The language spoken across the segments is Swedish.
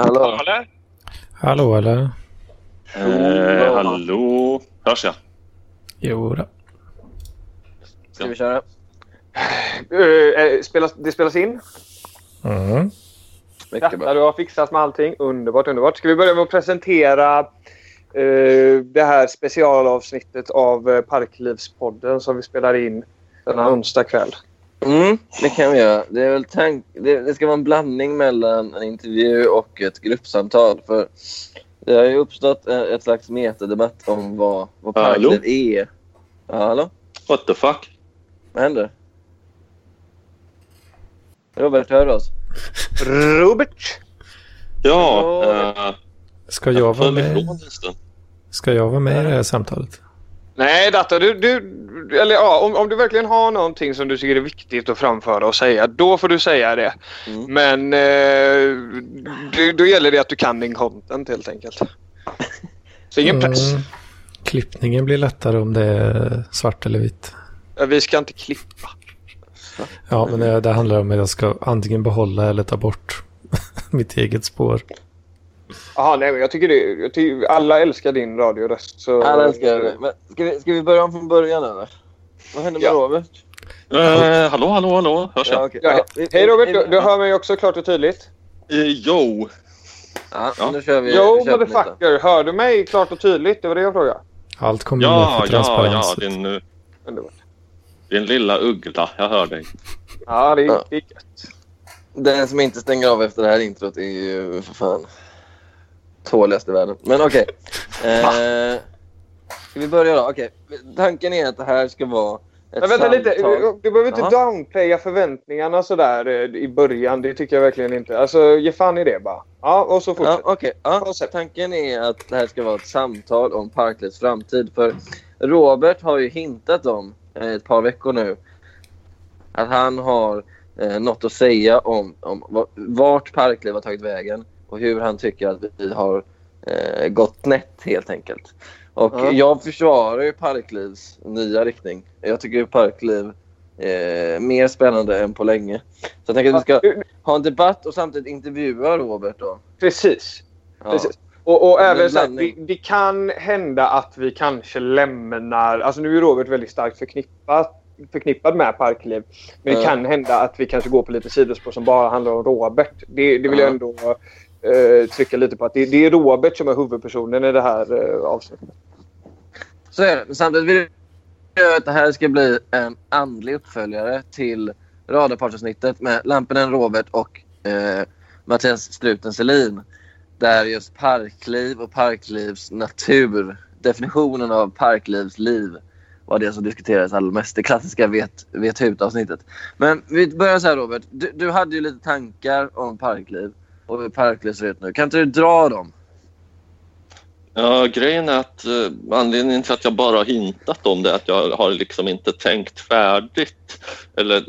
Hallå? Eller? Hallå eller? Eh, hallå? Hörs jag? Jo då. Ska vi köra? Eh, spelas, det spelas in. Mm. Mycket bra. du har fixat med allting. Underbart, underbart. Ska vi börja med att presentera eh, det här specialavsnittet av uh, Parklivspodden som vi spelar in denna onsdag kväll. Mm, det kan vi göra. Det, är väl tank... det, det ska vara en blandning mellan en intervju och ett gruppsamtal. För det har ju uppstått ett slags metadebatt om vad, vad parkliv är. Ja, hallå? What the fuck? Vad händer? Robert, hör du oss? Robert! Ja, Robert. eh, Ska jag vara föll med, ska jag vara med i det här samtalet? Nej, Datta, du, du, eller, ja, om, om du verkligen har någonting som du tycker är viktigt att framföra och säga, då får du säga det. Mm. Men eh, det, då gäller det att du kan din content helt enkelt. Så ingen press. Mm. Klippningen blir lättare om det är svart eller vitt. Ja, Vi ska inte klippa. Ja, men det, det handlar om att jag ska antingen behålla eller ta bort mitt eget spår. Jaha, nej, men jag tycker det. Jag tycker, alla älskar din radioröst. Så, Alla älskar det. Men ska, vi, ska vi börja om från början eller? Vad händer med Ja. Robert? Eh, hallå, hallå, hallå? Hörs jag? okej. Ja, vi- hej Robert, du, du hör mig också klart och tydligt. Eh, jo. Ja, Ja. nu kör vi. Jo, vi motherfucker. Hör du mig klart och tydligt? Det var det jag frågade. Allt kommer Ja, för ja, ja, din, eh, Underbart. din lilla uggla. Jag hör dig. Ja, det är, Ja. det är gött. Den som inte stänger av efter det här introt är ju för fan tåligast i världen. Men okej. Eh, ska vi börja då? Okej. Tanken är att det här ska vara ett Men vänta lite. samtal. Du behöver inte Jaha. downplaya förväntningarna sådär eh, i början. Det tycker jag verkligen inte. Alltså, ge fan i det bara. Ja, och så Ja, fortsätt. ja. Koncept. Tanken är att det här ska vara ett samtal om Parklivs framtid. För Robert har ju hintat om eh, ett par veckor nu att han har eh, något att säga om, om va- vart Parkliv har tagit vägen och hur han tycker att vi har eh, gått snett helt enkelt. Och Ja. jag försvarar ju Parklivs nya riktning. Jag tycker Parkliv är mer spännande än på länge. Så jag tänker att vi ska ha en debatt och samtidigt intervjua Robert då. Precis. Ja. Precis. Och, och även så här, det, det kan hända att vi kanske lämnar... Alltså nu är Robert väldigt starkt förknippat, förknippad med Parkliv. Men det kan hända att vi kanske går på lite sidospår som bara handlar om Robert. Det, det vill Ja. jag ändå eh, trycka lite på. att det, det är Robert som är huvudpersonen i det här eh, avsnittet. Så är det. Samtidigt vill jag att det här ska bli en andlig uppföljare till radarpartsavsnittet med Lampinen Robert och eh, Mattias Struten Selin. Där just parkliv och parklivs natur, definitionen av parklivsliv var det som diskuterades allra mest. Det klassiska vet, vet hut-avsnittet. Men vi börjar så här Robert. Du, du hade ju lite tankar om parkliv och hur parkliv ser ut nu. Kan inte du dra dem? Ja, grejen är att eh, anledningen till att jag bara har hintat om det är att jag har liksom inte tänkt färdigt. Eller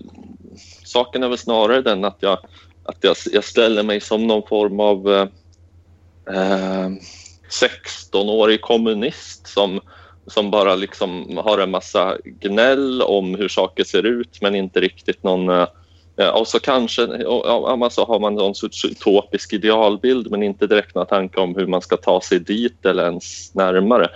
saken är väl snarare den att jag, att jag, jag ställer mig som någon form av eh, eh 16-årig kommunist som, som bara liksom har en massa gnäll om hur saker ser ut men inte riktigt någon eh, och så kanske och, så har man någon sorts utopisk idealbild men inte direkt några tankar om hur man ska ta sig dit eller ens närmare.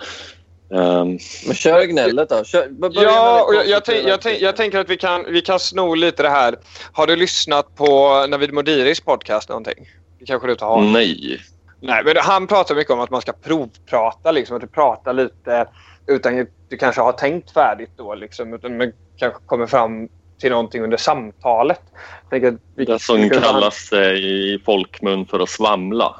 Ehm, Men kör gnället då. Kör, Ja, och jag, jag, tänk, jag, tänk, jag tänker att vi kan, vi kan sno lite det här. Har du lyssnat på Navid Modiris podcast någonting? Det kanske du inte har? nej. Nej, men han pratar mycket om att man ska provprata. Liksom, att du pratar lite utan att du kanske har tänkt färdigt då. Liksom, utan man kanske kommer fram till någonting under samtalet. Vi Det som kallas eh, i folkmun för att svamla.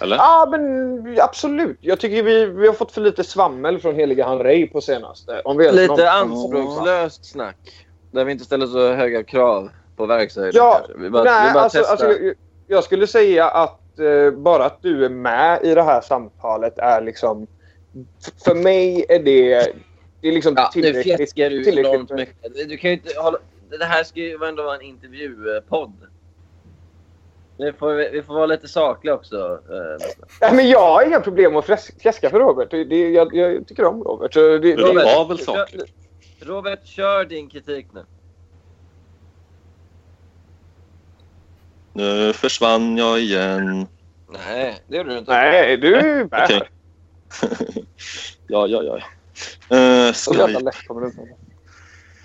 Eller? Ja, men absolut. Jag tycker vi, vi har fått för lite svammel från heliga Han Rey på senaste. Om vi Lite anspråkslöst snack. Där vi inte ställer så höga krav på verkshöjden. Ja, vi bara, Nej, vi bara alltså, alltså, jag, jag skulle säga att eh, bara att du är med i det här samtalet är liksom... För mig är det... Det är liksom ja, nu tillräckligt. fjäskar du tillräckligt. enormt mycket. Du kan ju inte hålla... Det här ska ju ändå vara en intervjupodd. Vi får, vi får vara lite sakliga också. eh. Nej, men jag har inga problem att fjäska för Robert. Det, jag, jag tycker om Robert. Det, Det det, var väl sakligt. Robert, kör din kritik nu. Nu försvann jag igen. Nej, det gjorde du inte. Nej, du är ju med. Okej. ja, ja, ja. Uh, jävla Skype. det.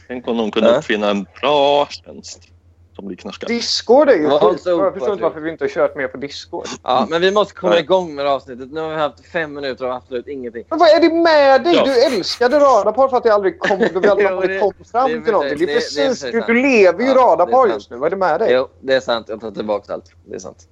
Tänk om någon kunde Ja. uppfinna en bra tjänst som blir knarkad. Discord är ju Vad skitbra. Jag förstår inte Patrik. varför vi inte har kört mer på Discord. Ja, men vi måste komma Nej. igång med avsnittet. Nu har vi haft fem minuter av absolut ingenting. Men vad är det med dig? Ja. Du älskade radarpar för att det aldrig kom, vi aldrig, Jo, aldrig det- kom fram det är till någonting. Det är det- det är precis, precis du, du lever ju Ja, det radarpar just nu. Vad är det med dig? Jo, det är sant. Jag tar tillbaka allt. Det är sant.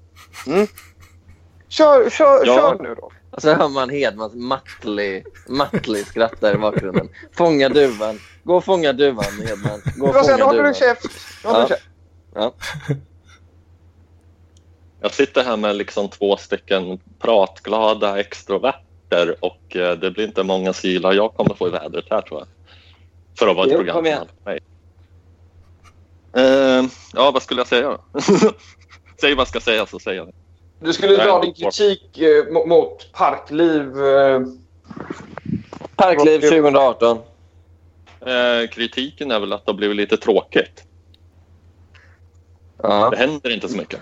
Kör, kör, Ja. kör nu då. Och så hör man Hedmans Mattli, Mattli skratta i bakgrunden. Fånga duvan. Gå och fånga duvan, Hedman. Gå och fånga duvan. du käft? Nu håller du Ja. käft. Ja. Jag sitter här med liksom två stycken pratglada extroverter och eh, det blir inte många silar jag kommer få i vädret här tror jag. För att vara ett program om mig. Eh, ja, vad skulle jag säga då? Säg vad jag ska säga så säger jag det. Du skulle dra din kritik eh, mot, Parkliv. Eh, Parkliv 2018. Eh, kritiken är väl att det har blivit lite tråkigt. Ja. Det händer inte så mycket.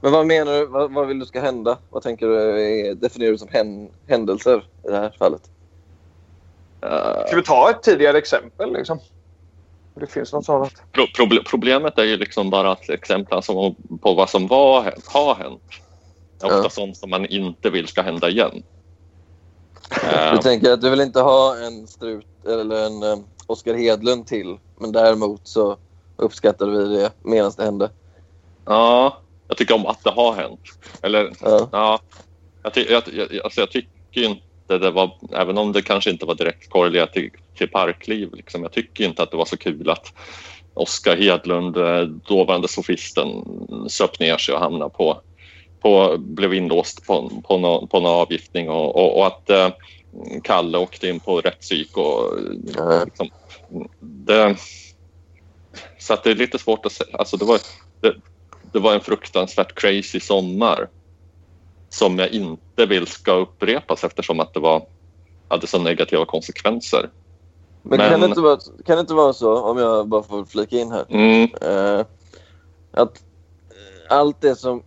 Men vad menar du? Vad, vad vill du ska hända? Vad tänker du är- definierar du som hän, händelser i det här fallet? Eh, ska vi ta ett tidigare exempel? Liksom? Det finns något sådant. pro proble- problemet är ju liksom bara att exemplen som, på vad som var, har hänt är ofta Ja. sånt som man inte vill ska hända igen. Eh, Du tänker att du vill inte ha en strut eller en um, Oskar Hedlund till. Men däremot så uppskattar vi det medan det hände. Ja, jag tycker om att det har hänt. Eller, Ja. ja. Jag, ty jag, jag, alltså jag tycker inte det var, även om det kanske inte var direkt korrelerat till, till parkliv, liksom, jag tycker inte att det var så kul att Oskar Hedlund, eh, dåvarande sofisten, söp ner sig och hamnade på, på blev inlåst på, på, nå, på någon avgiftning och, och, och att eh, Kalle åkte in på rättspsyk och liksom, det, så att det är lite svårt att säga. Alltså det, var, det, det var en fruktansvärt crazy sommar som jag inte vill ska upprepas eftersom att det var, hade så negativa konsekvenser. Men, Kan, det Men- inte vara, kan det inte vara så, om jag bara får flika in här, Mm, eh, att eh, allt det som...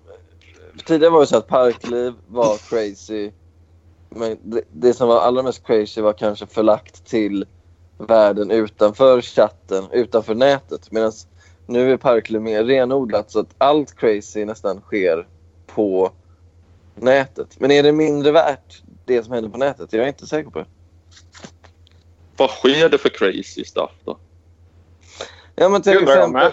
Tidigare var det så att parkliv var crazy. Men det, det som var allra mest crazy var kanske förlagt till världen utanför chatten, utanför nätet. Medan nu är parkliv mer renodlat så att allt crazy nästan sker på nätet. Men är det mindre värt, det som händer på nätet? Jag är inte säker på det. vad sker det för crazy stuff då? Ja, men till exempel.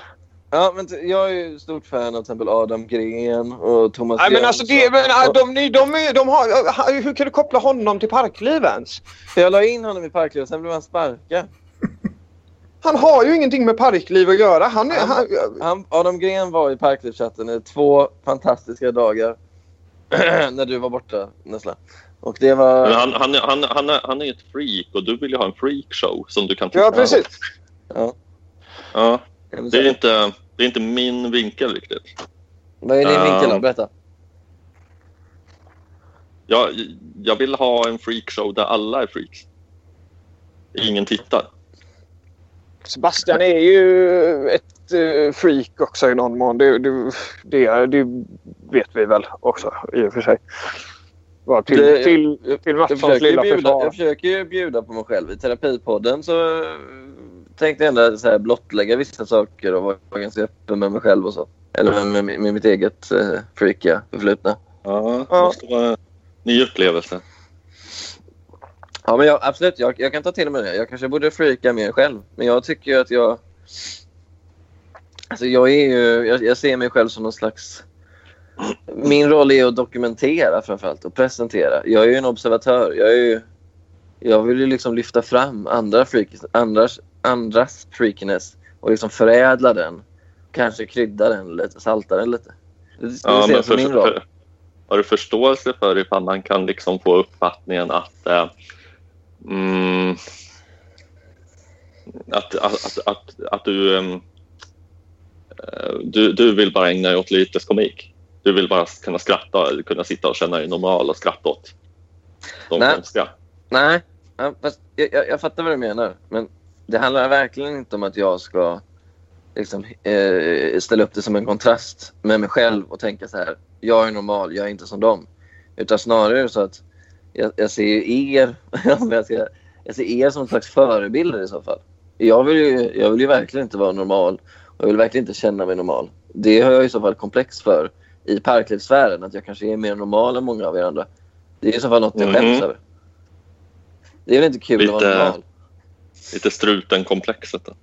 Ja, men jag är ju stort fan av till exempel Adam Gren och Thomas Nej, men alltså det, men, Och- de, de, de, de har, hur kan du koppla honom till Parkliv ens? Jag la in honom i parklivet, sen blev han sparkad. Han har ju ingenting med Parkliv att göra. Han, är- Han- han, Han, Adam Gren var i parklivschatten i två fantastiska dagar. när du var borta, Nessla. Och det var... Men han, han, är- han, han, är, han är ett freak och du vill ju ha en freakshow som du kan titta ja, på. precis. Ja, Ja, det, är inte, det är inte min vinkel riktigt. Vad är din Ja. vinkel då? Berätta. Jag, jag vill ha en freakshow där alla är freaks. Ingen tittar. Sebastian är ju ett freak också i någon mån. Det, det, det, det vet vi väl också i och för sig. Bara till, Det- till, jag- till Mattssons försöker, ju lilla bjuda, försvar. jag försöker ju bjuda på mig själv. I terapipodden så eh, tänkte jag ändå så här blottlägga vissa saker och vara ganska öppen med mig själv och så. Eller med, med, med mitt eget eh, freakiga förflutna. Ja, det Ja. måste vara en ny upplevelse. Ja, men jag, absolut. Jag, jag kan ta till mig det. Jag kanske borde freaka mer själv. Men jag tycker ju att jag... Alltså jag är ju... Jag, jag ser mig själv som någon slags... Min roll är att dokumentera framförallt och presentera. Jag är ju en observatör. Jag är ju... Jag vill ju liksom lyfta fram andra freakis, andras, andras freakiness och liksom förädla den. Kanske krydda den lite, salta den lite. Det skulle Ja, se som min roll. för, har du förståelse för ifall man kan liksom få uppfattningen att eh, mm, att, att, att, att, att du, eh, du du vill bara ägna dig åt lite komik. Du vill bara kunna skratta, kunna sitta och känna dig normal och skratta åt de Nej. konstiga. Nej, ja, jag, jag, jag fattar vad du menar. Men det handlar verkligen inte om att jag ska liksom, eh, ställa upp det som en kontrast med mig själv och tänka så här. Jag är normal, jag är inte som dem. Utan snarare så att jag, jag ser er, jag, ska, jag ser er som en slags förebilder i så fall. Jag vill ju, jag vill ju verkligen inte vara normal jag vill verkligen inte känna mig normal. Det har jag i så fall komplex för i parklivssfären, att jag kanske är mer normal än många av er andra. Det är i så fall något jag Mhm. skäms över. Det är väl inte kul att vara Lite- normal? Lite struten-komplexet. då.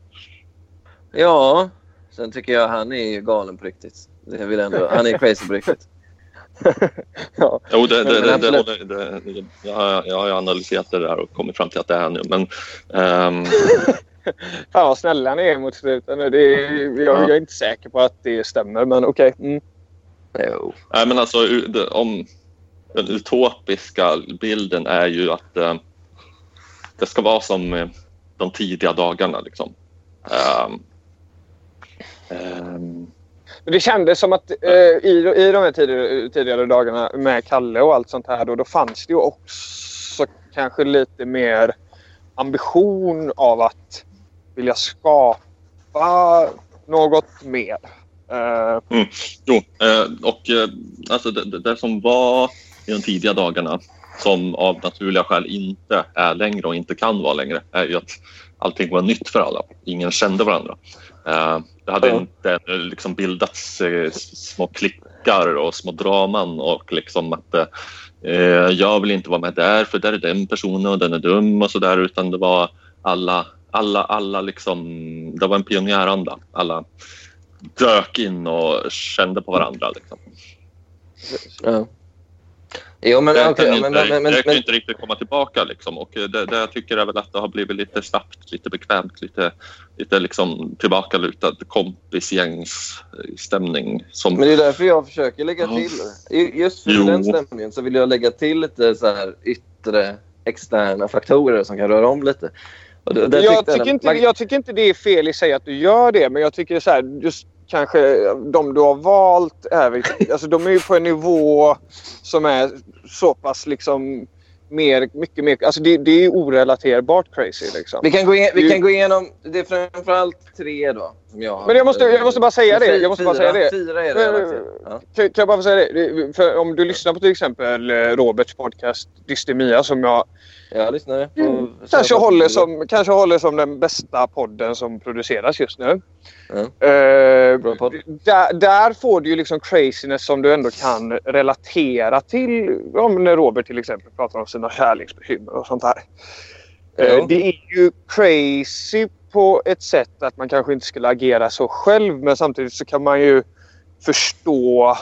Ja, sen tycker jag han är ju galen på riktigt. Det vill ändå, han är crazy på riktigt. ja. Jo, det, det, det, det, absolut. det, det, jag, har, jag har ju analyserat det där och kommit fram till att det är nu. Men ehm, Fan vad snälla ni är mot struten. nu. Det är, jag, jag är inte säker på att det stämmer, men okej. Mm. Jo. Nej, men alltså om den utopiska bilden är ju att eh, det ska vara som eh, de tidiga dagarna. Liksom. Men det kändes som att eh, i, i de här tidigare, tidigare dagarna med Kalle och allt sånt här då, då fanns det ju också kanske lite mer ambition av att vilja skapa något mer. Eh, jo, eh, och eh, alltså det, det, som var i de tidiga dagarna som av naturliga skäl inte är längre och inte kan vara längre är ju att allting var nytt för alla. Ingen kände varandra. Det hade Ja. inte liksom bildats små klickar och små draman och liksom att jag vill inte vara med där för där är den personen och den är dum och sådär utan det var alla, alla, alla liksom, det var en pionjäranda. Alla dök in och kände på varandra. Liksom. Ja. Jo, men det okej. kan, men, inte, men, men, men, inte riktigt komma tillbaka. Liksom. Och det, det jag tycker är väl att det har blivit lite snabbt, lite bekvämt, lite, lite liksom tillbakalutad kompisgängsstämning. Som, men det är därför jag försöker lägga till. Just för Jo. den stämningen så vill jag lägga till lite så här yttre externa faktorer som kan röra om lite. Jag, tycker inte, man- jag tycker inte det är fel i sig att du gör det, men jag tycker så här, just kanske de du har valt är, alltså, de är ju på en nivå som är så pass liksom mer, mycket mer, alltså det, det är orelaterbart crazy liksom. Vi kan, gå in, vi kan gå igenom, det är framförallt tre då. Som jag har. Men jag måste- jag måste bara säga det, jag måste bara Fyra- säga det. Fyra är det. Ja. Kan, kan jag bara få säga det? För om du lyssnar på till exempel eh, Roberts podcast Dystemia som jag Jag lyssnar. på- Mm. Kanske håller, som, kanske håller som den bästa podden som produceras just nu. Eh, Bra podd. där, där får du ju liksom craziness som du ändå kan relatera till. Om när Robert till exempel pratar om sina kärleksbekymmer och sånt här. Eh, Jo. det är ju crazy på ett sätt att man kanske inte skulle agera så själv men samtidigt så kan man ju förstå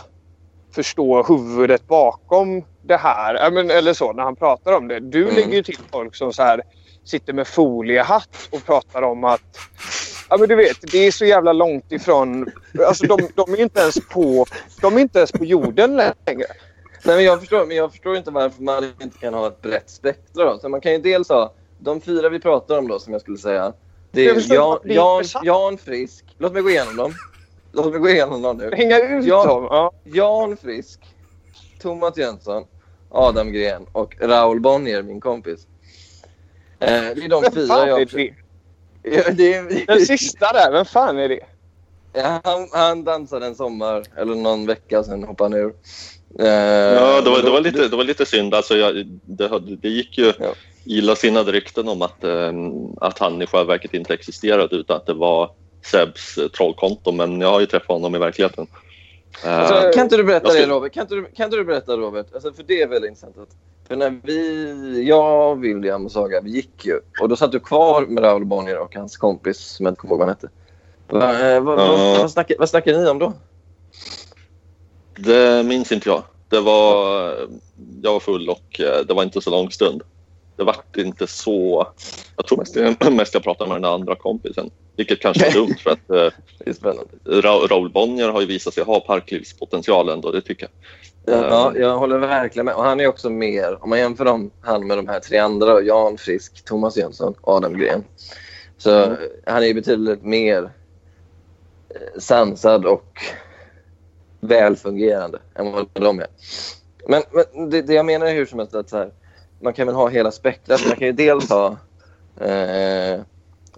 förstå huvudet bakom det här. Men, eller så, när han pratar om det. Du Mm. lägger ju till folk som så här sitter med foliehatt och pratar om att Ja men du vet, det är så jävla långt ifrån... Alltså de, de är inte ens på... De är inte ens på jorden längre. Nej, men jag, förstår, men jag förstår inte varför man inte kan ha ett brett spektra. Då. Så man kan ju dels ha de fyra vi pratar om då, som jag skulle säga. Det Jag är förstår Jan, Jan. Jan Frisk. Låt mig gå igenom dem. Låt mig gå igenom dem nu. Hänga ut Ja. dem. Ja. Jan Frisk, Thomas Jönsson, Adam Gren och Raoul Bonnier, min kompis. Eh, det är de Vem fyra fan jag... är det? Ja, det är, Den sista där, vem fan är det? Ja, han, han dansade en sommar, eller någon vecka sedan hoppade han ur. Eh, ja, det var, det, var lite, det var lite synd. Alltså, jag, det, det gick ju Ja. illasinnade rykten om att, eh, att han i själva verket inte existerade utan att det var Sebs eh, trollkonto. Men jag har ju träffat honom i verkligheten. Eh, Alltså, Kan inte du berätta ska- det Robert? Kan inte du, kan inte du berätta Robert? Alltså, för det är väldigt intressant. Att, för när vi, jag, William och Saga, vi gick ju. Och då satt du kvar med Raoul Bonnier och hans kompis som jag inte kommer ihåg vad han hette. Va, eh, vad, Ja. vad, snackade, vad snackade ni om då? Det minns inte jag. Det var, jag var full och eh, det var inte så lång stund. Det var inte så... Jag tror mest, mest jag pratade med den där andra kompisen. Vilket kanske var dumt för att eh, är. Ra- Raoul Bonnier har ju visat sig ha parklivspotential ändå, det tycker jag. Ja, jag håller verkligen med. Och han är också mer, om man jämför dem, han med de här tre andra, Jan Frisk, Thomas Jönsson och Adam Gren. Så Mm. eh, han är ju betydligt mer eh, sansad och välfungerande än vad de är. Men, men det, det jag menar är hur som helst att så här, man kan väl ha hela spektrat. Man kan ju dels ha eh,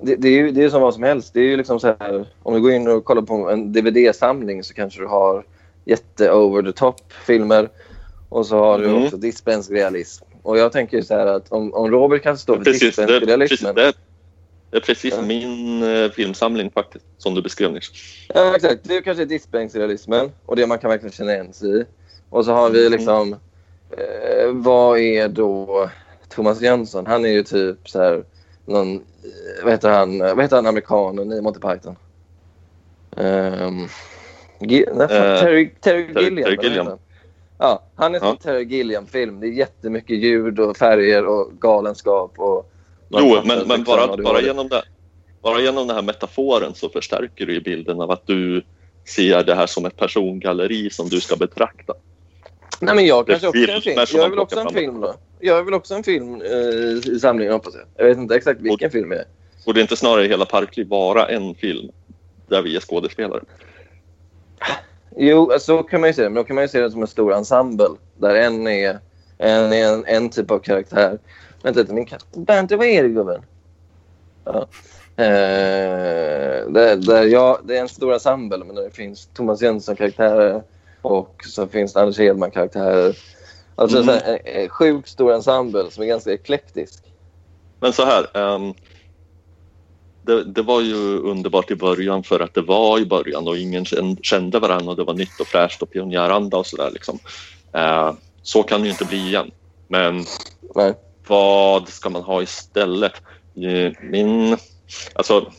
det, det, är ju det är som vad som helst. Det är ju liksom så här, om du går in och kollar på en DVD-samling så kanske du har jätte over the top filmer och så har Mm. du också dispensk realism. Och jag tänker så här att om, om Robert kan stå för Precis, det, dispensk är precis, realismen. det, det är precis Ja. min eh, filmsamling faktiskt, som du beskrev nyss. Ja, exakt. Det är kanske diskbänksrealismen och det man kan verkligen känna igen sig i. Och så har vi Mm. liksom... Eh, vad är då Thomas Jönsson? Han är ju typ så här... Någon, eh, vad, heter han, vad heter han amerikanen i Monty Python? Um, Gi- nej, fan, Eh, Terry, Terry Terry- Gilliam. Terry Gilliam. Ja, han är som Ja. en Terry Gilliam-film. Det är jättemycket ljud och färger och galenskap. Och Jo, men, men liksom bara, bara, genom det, bara genom den här metaforen så förstärker du ju bilden av att du ser det här som ett persongalleri som du ska betrakta. Nej, men jag Det kanske också en film. Jag väl också en film då. Jag väl också en film eh, i samlingen hoppas jag. Jag vet inte exakt vilken film jag är. Borde inte snarare hela Parkliv vara en film där vi är skådespelare? Jo, så kan man ju se det. Men då kan man ju se det som en stor ensemble. Där en är en, en, en typ av karaktär. Vänta lite, min katt. Bente, vad är det gubben? Ja. Eh, där, där jag, det är en stor ensemble men där det finns Thomas Jönsson-karaktärer och så finns det Anders Hedman-karaktärer. Alltså Mm. en, en sjukt stor ensemble som är ganska eklektisk. Men så här. ehm, det, det var ju underbart i början för att det var i början och ingen kände varandra och det var nytt och fräscht och pionjäranda och sådär. Liksom. Eh, så kan det ju inte bli igen. Men Nej. vad ska man ha istället? Eh, Min, alltså,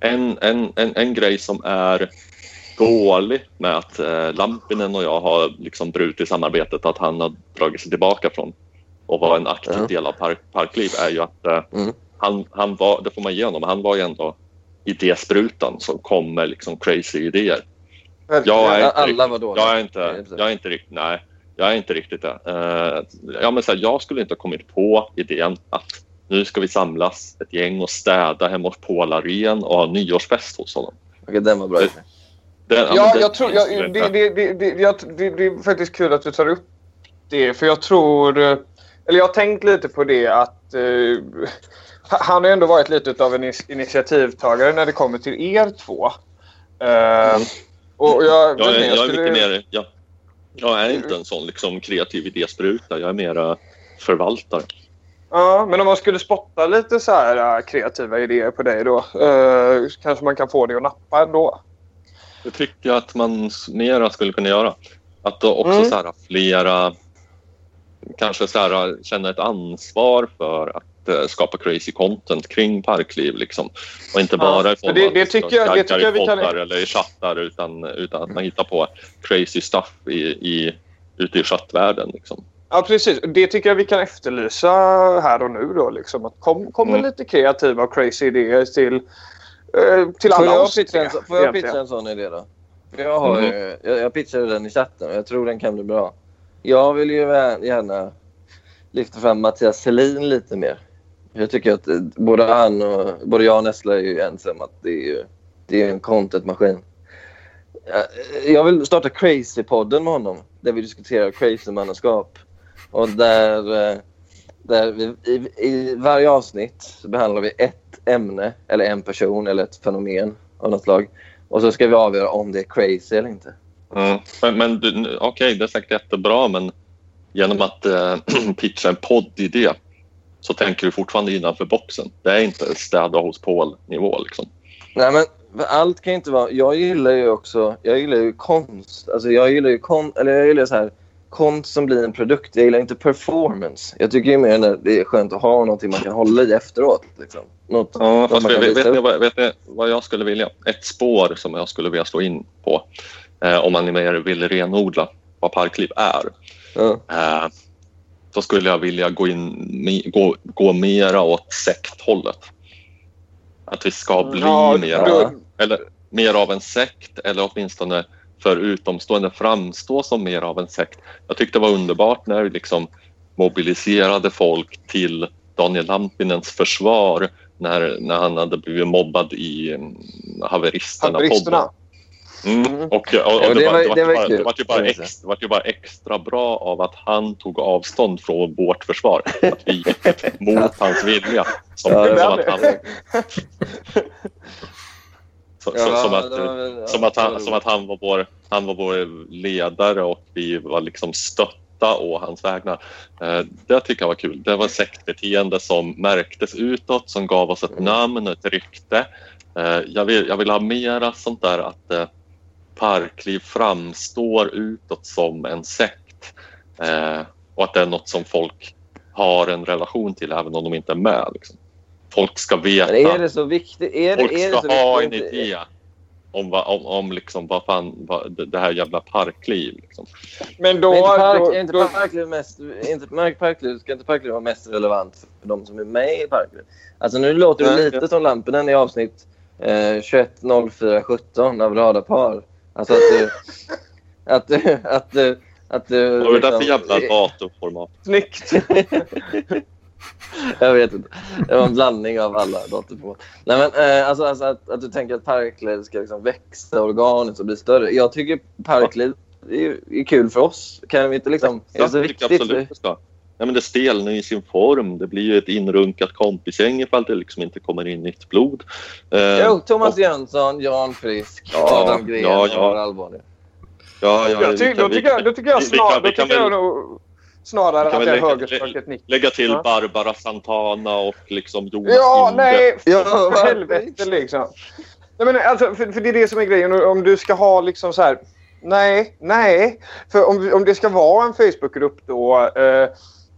en, en, en, en grej som är dålig med att eh, Lampinen och jag har liksom brutit samarbetet att han har dragit sig tillbaka från och vara en aktiv Ja. del av park, Parkliv är ju att eh, Mm. han, han var, det får man ge honom, han var ju ändå idésprutan som kom med liksom crazy idéer. Jag är inte Alla riktigt- var dåliga. Jag är inte, jag är inte riktigt, nej, jag är inte riktigt det. Eh, ja, men så här, jag skulle inte ha kommit på idén att nu ska vi samlas ett gäng och städa hemma hos Paul Arén och ha nyårsfest hos honom. Okej, den var bra. Den, Ja, den jag tror, jag, det, det, det, det, är faktiskt kul att du tar upp det. För jag tror... Eller jag har tänkt lite på det att... Eh, han har ändå varit lite av en initiativtagare när det kommer till er två. Eh, och jag, Jag är, jag jag är skulle- lite mer... Jag, jag är inte en sån liksom, kreativ idéspruta. Jag är mera förvaltare. Ja, men om man skulle spotta lite så här eh, kreativa idéer på dig då. Eh, kanske man kan få det att nappa ändå. Det tycker jag att man mera skulle kunna göra. Att då också Mm. så här, flera kanske så här, känna ett ansvar för att eh, skapa crazy content kring parkliv. Liksom. Och inte Ja, bara i för form det- det tycker jag- det tycker jag vi i kan- eller i chattar utan, utan att man hittar på crazy stuff i, i, ute i chattvärlden. Liksom. Ja, precis. Det tycker jag vi kan efterlysa här och nu. Då, liksom. att kom, kom med Mm. lite kreativa och crazy idéer till, eh, till Får alla jag, oss pitcha en, får jag pitcha en sån idé då? För jag, har ju, jag, jag pitchade den i chatten och jag tror den kan bli bra. Jag vill ju gärna lyfta fram Mattias Selin lite mer. Jag tycker att eh, både han och både jag och Nessla är ju ense om att det är, ju, det är en contentmaskin. Jag- Jag vill starta Crazy-podden med honom där vi diskuterar crazy-mannaskap. Och där, eh, där vi, i, i varje avsnitt så behandlar vi ett ämne eller en person eller ett fenomen av något slag. Och så ska vi avgöra om det är crazy eller inte. Mm. Men, men okej, det är säkert jättebra men genom att eh, pitcha en poddidé så tänker du fortfarande innanför boxen. Det är inte städa hos Paul-nivå. Liksom. Nej men allt kan inte vara... Jag gillar ju också... Jag gillar ju konst. Alltså jag gillar ju konst... Eller jag gillar så här... Konst som blir en produkt. Jag gillar inte performance. Jag tycker ju mer när det är skönt att ha någonting man kan hålla i efteråt. Liksom. Något, Ja, fast vet, ni vad, vet ni vad jag skulle vilja? Ett spår som jag skulle vilja slå in på eh, om man mer vill renodla vad parkliv är. Ja. Eh, så skulle jag vilja gå, in, gå, gå mera åt sekthållet. Att vi ska bli Ja, mer, då- eller, mer av en sekt eller åtminstone för utomstående framstå som mer av en sekt. Jag tyckte det var underbart när vi liksom mobiliserade folk till Daniel Lampinens försvar när, när han hade blivit mobbad i mm, Haveristerna-podden. Haveristerna. Mm. Och, och, och Ja, det, det var, ju bara var extra, det var ju bara extra bra av att han tog avstånd från vårt försvar. Att vi gick mot hans vilja. Som, Ja, det som, att han, så, så, Ja, som, att, ja, som, han, som att han var vår, han var vår ledare och vi var liksom stötta å hans vägnar. Eh, det tycker jag var kul. Det var sektbeteende som märktes utåt, som gav oss ett Mm. namn och ett rykte. Eh, jag, vill, jag vill ha mera sånt där att eh, Parkliv framstår utåt som en sekt och att det är något som folk har en relation till även om de inte är med. Liksom. Folk ska veta. Men är det så viktigt? Är det, Folk är det ska så ha en idé om, om, om liksom, vad fan, vad, det- det här jävla parkliv. Liksom. Men då... Men inte park, då, är inte då Parkliv mest, inte Parkliv, ska inte Parkliv vara mest relevant för de som är med i Parkliv? Alltså nu låter det lite som Lampinen i avsnitt eh, 21.04.17 av Radarpar. Alltså att du... att du... Att du... Att du Vad är det där för liksom- jävla datorformat? snyggt. Jag vet inte. Det var en blandning av alla datorformat. Nej, men, eh, alltså, alltså att, att du tänker att Parkliv ska liksom växa organiskt och bli större. Jag tycker Parkliv är, är kul för oss. Kan vi inte liksom... Är det så viktigt? absolut det ska. Ja, men det stelnar i sin form. Det blir ju ett inrunkat kompisgäng ifall det liksom inte kommer in nytt blod. Eh, Jo, Thomas och- Jönsson, Jan Frisk, Ja, Adam Gren ja, ja. och Allvarlig. Ja, ja, vi kan- då, vi tycker jag, kan- då tycker jag, vi- vi kan- då vi kan tycker jag väl- snarare att det lägga- högerspöket Nick. Lägga till Ja. Barbara Santana och liksom Jonas Ja, Inde. nej, Ja, för helvete liksom. Nej, men alltså, för, för det är det som är grejen. Om du ska ha liksom så här... Nej, nej. För om, om det ska vara en Facebookgrupp då... Eh,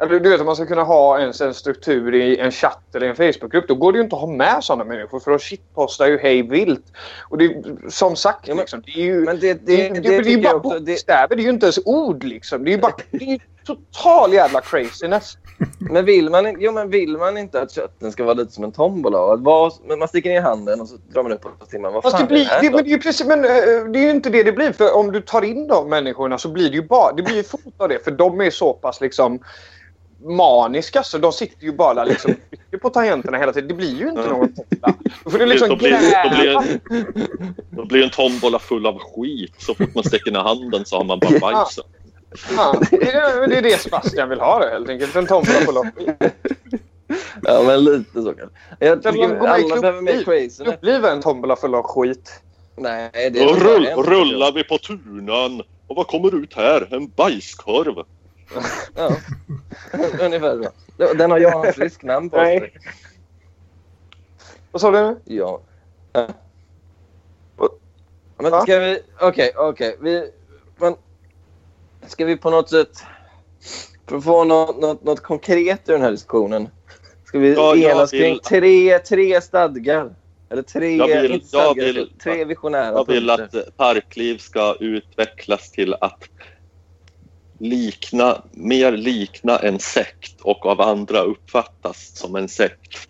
eller du vet om man ska kunna ha ens en struktur i en chatt eller en Facebookgrupp. Då går det ju inte att ha med sådana människor för de shitpostar ju hej vilt. Och det, är- som sagt, Ja, men- liksom, det är ju... Men det, det, Det, det, det, det, är ju tycker bara jag också... Det, bokstäver, det är ju inte ens ord liksom. Det är ju bara det total jävla craziness. men, vill man, jo, men vill man inte att kötten ska vara lite som en tombola? och men man sticker ner handen och så drar man upp på timmen. Vad Fast fan det, blir, är det men det, är ju precis, men, eh, det är ju inte det det blir. För om du tar in de människorna så blir det ju bara det blir ju fot av det. För de är så pass liksom maniska så de sitter ju bara liksom på tangenterna hela tiden. Det blir ju inte Ja. någon tombola. Då får du liksom Då blir, då, blir, då blir en tombola full av skit. Så fort man sticker ner handen så har man bara bajs. Ja, det, är, det är det Sebastian vill ha det helt enkelt. En tombola av skit. Ja, men lite så kanske. Jag tycker alla behöver mer klubb- crazy. Uppliv en tombola full av skit. Nej, det är rull, rullar vi på tunan. Och vad kommer ut här? En bajskorv. Ja, ungefär så. Den har Jan Frisk namn på Nej. sig. Vad sa du nu? Ja. Men ska vi... Okej, okej. Vi... Men... Ska vi på något sätt... För att få något, något, något konkret i den här diskussionen. Ska vi Ja, enas vill- kring tre, tre stadgar? Eller tre... Jag vill- inte jag stadgar, vill- tre visionära Jag vill punkter. att Parkliv ska utvecklas till att likna, mer likna en sekt och av andra uppfattas som en sekt.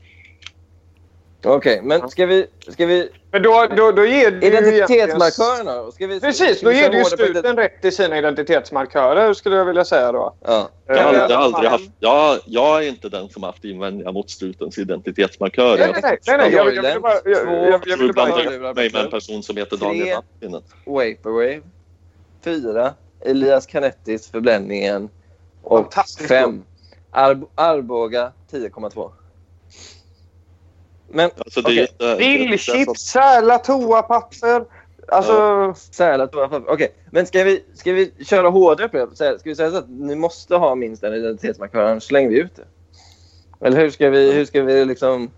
Okej, men ska vi... Ska vi... Men då, då, då ger du Identitetsmarkörerna? Ska vi, Precis, ska då vi ger du ju struten rätt i sina identitetsmarkörer skulle jag vilja säga då. Ja. Jag har Eh, aldrig, aldrig fan. haft, jag, jag är inte den som haft invändningar mot strutens identitetsmarkörer. Nej, nej, nej, nej, nej. Jag, jag, ville bara... Jag, jag, jag, jag Jag ville bara blandar mig med en person som heter Daniel Tre. Lappinen. Vaporwave. Fyra. Elias Canettis Förbländningen. Och fem. Ar Arboga 10,2. Men Alltså, det är det är Dillchips, Särla, toapapper. Alltså... Sälat Okej, men ska vi, ska vi köra hårdare på det? Ska vi säga så att ni måste ha minst en identitetsmarkör, annars slänger vi ut det? Eller hur ska vi, hur ska vi liksom...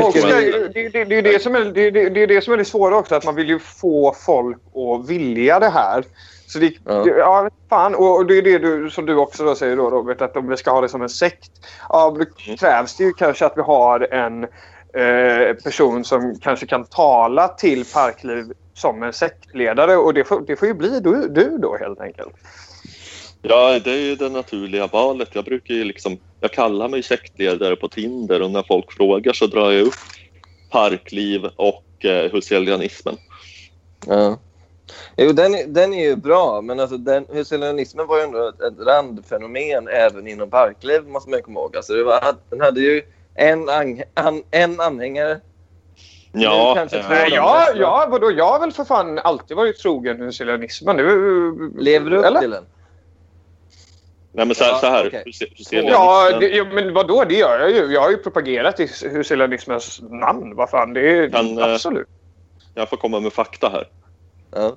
Folk det, det, det, är det, som är, det, det, det är det som är det svåra också. Att man vill ju få folk att vilja det här. Så det, Ja. ja. Det, ja, fan. Och, och det är det du, som du också då säger då Robert. Att om vi ska ha det som en sekt. Ja, då Mm. krävs det ju kanske att vi har en eh, person som kanske kan tala till Parkliv som en sektledare. Och det får, det får ju bli du, du då helt enkelt. Ja, det är ju det naturliga valet. Jag brukar ju liksom, jag kallar mig sektledare på Tinder och när folk frågar så drar jag upp parkliv och eh, huselianismen. Ja. Jo, den, är- den är ju bra, men alltså den, husilianismen var ju ändå ett, ett randfenomen även inom parkliv, måste man komma ihåg. Alltså det var, den hade ju en, ang, an, en anhängare Ja, kanske eh, två ja, ja, vadå? Jag har väl för fan alltid varit trogen husilianismen. Lever du upp eller? till den? nej, men så här, Ja, så här ser Ja, det, ja, men vadå? Det gör jag ju. Jag har ju propagerat i husilianismens namn. Vad fan, det är Kan, eh, absolut. Jag får komma med fakta här. Ja.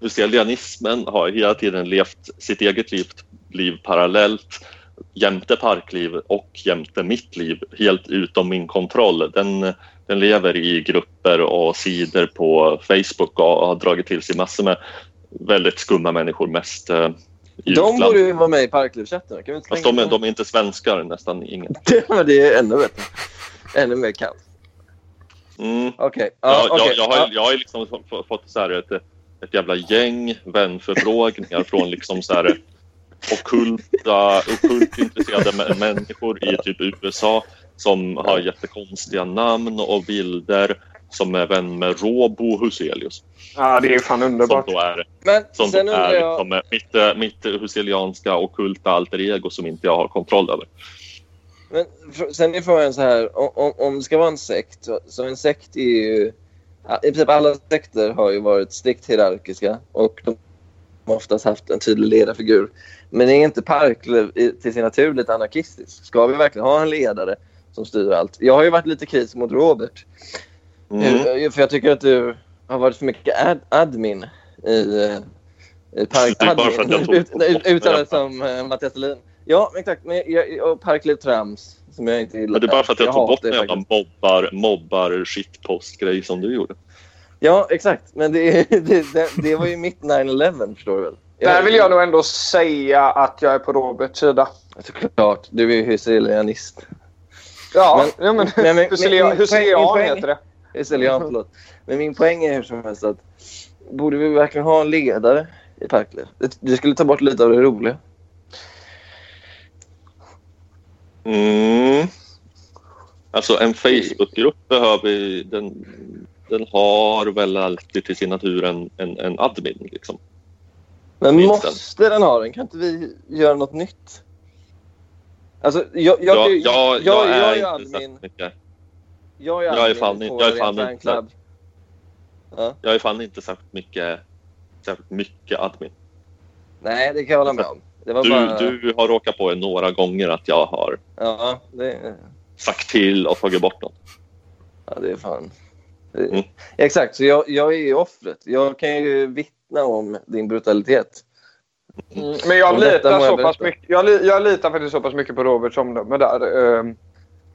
Huselianismen har hela tiden levt sitt eget liv, liv parallellt jämte parkliv och jämte mitt liv, helt utom min kontroll. Den, den lever i grupper och sidor på Facebook och har dragit till sig massor med väldigt skumma människor, mest eh, i De borde ju vara med i Parklivschatten. Kan vi inte Fast de, de är inte svenskar, nästan ingen. Det är ännu bättre. Ännu mer kallt. Mm. Okej. Ja, Ja, okej. jag, jag, har, jag liksom få- få- fått så här ett, ett jävla gäng vänförfrågningar från liksom så här ockulta, ockult intresserade mä- människor i typ USA som har jättekonstiga namn och bilder som är vän med Robo Huselius. Ja, det är fan Som underbart. då är, Men som sen då är jag... liksom mitt, mitt huselianska ockulta alter ego som inte jag har kontroll över. Men sen är frågan så här. Om, om, det ska vara en sekt. så- en sekt är ju... I princip alla sekter har ju varit strikt hierarkiska. Och de har oftast haft en tydlig ledarfigur. Men är inte Parkliv i- till sin natur lite anarkistisk? Ska vi verkligen ha en ledare som styr allt? Jag har ju varit lite kritisk mot Robert. Mm. Eh, För jag tycker att du har varit för mycket ad admin i, eh, i Park... Det är bara för att jag tog Ut- bort ut- det. Uttalad som uh, Mattias Dahlin. Ja, exakt. Men jag, och Parkliv Trams som jag inte gillar. Men det är bara för att jag, tog bort hatar en det jävla mobbar, mobbar shitpost-grej som du gjorde. Ja, exakt. Men det, det, det, det var ju mitt 9-11 förstår du väl? Där vill jag nog ändå säga att jag är på Roberts sida. Såklart. Du är ju husilianist. Ja, Men- ja, men, men- men- husilian heter det. Husilian, förlåt. Men min poäng är hur som helst att borde vi verkligen ha en ledare i Parkliv? Det, det skulle ta bort lite av det roliga. Mm. Alltså en Facebookgrupp behöver den, den har väl alltid till sin natur en, en, en admin. Liksom. Men Minst måste den ha den? Kan inte vi göra något nytt? Alltså, jag, jag, Jag, jag, jag, jag, är är admin. Jag är jag är fan jag är fan inte- jag är fan inte särskilt mycket, särskilt mycket admin. Nej, det kan jag hålla med om. Det var Du, bara... du har råkat på det några gånger att jag har Ja, det, sagt till och tagit bort något. ja, det är fan... Det, Mm. Exakt, så jag, jag är ju offret. Jag kan ju vittna om din brutalitet. Mm, Men jag litar, så pass mycket, jag, li, jag litar faktiskt så pass mycket på Roberts omdöme där.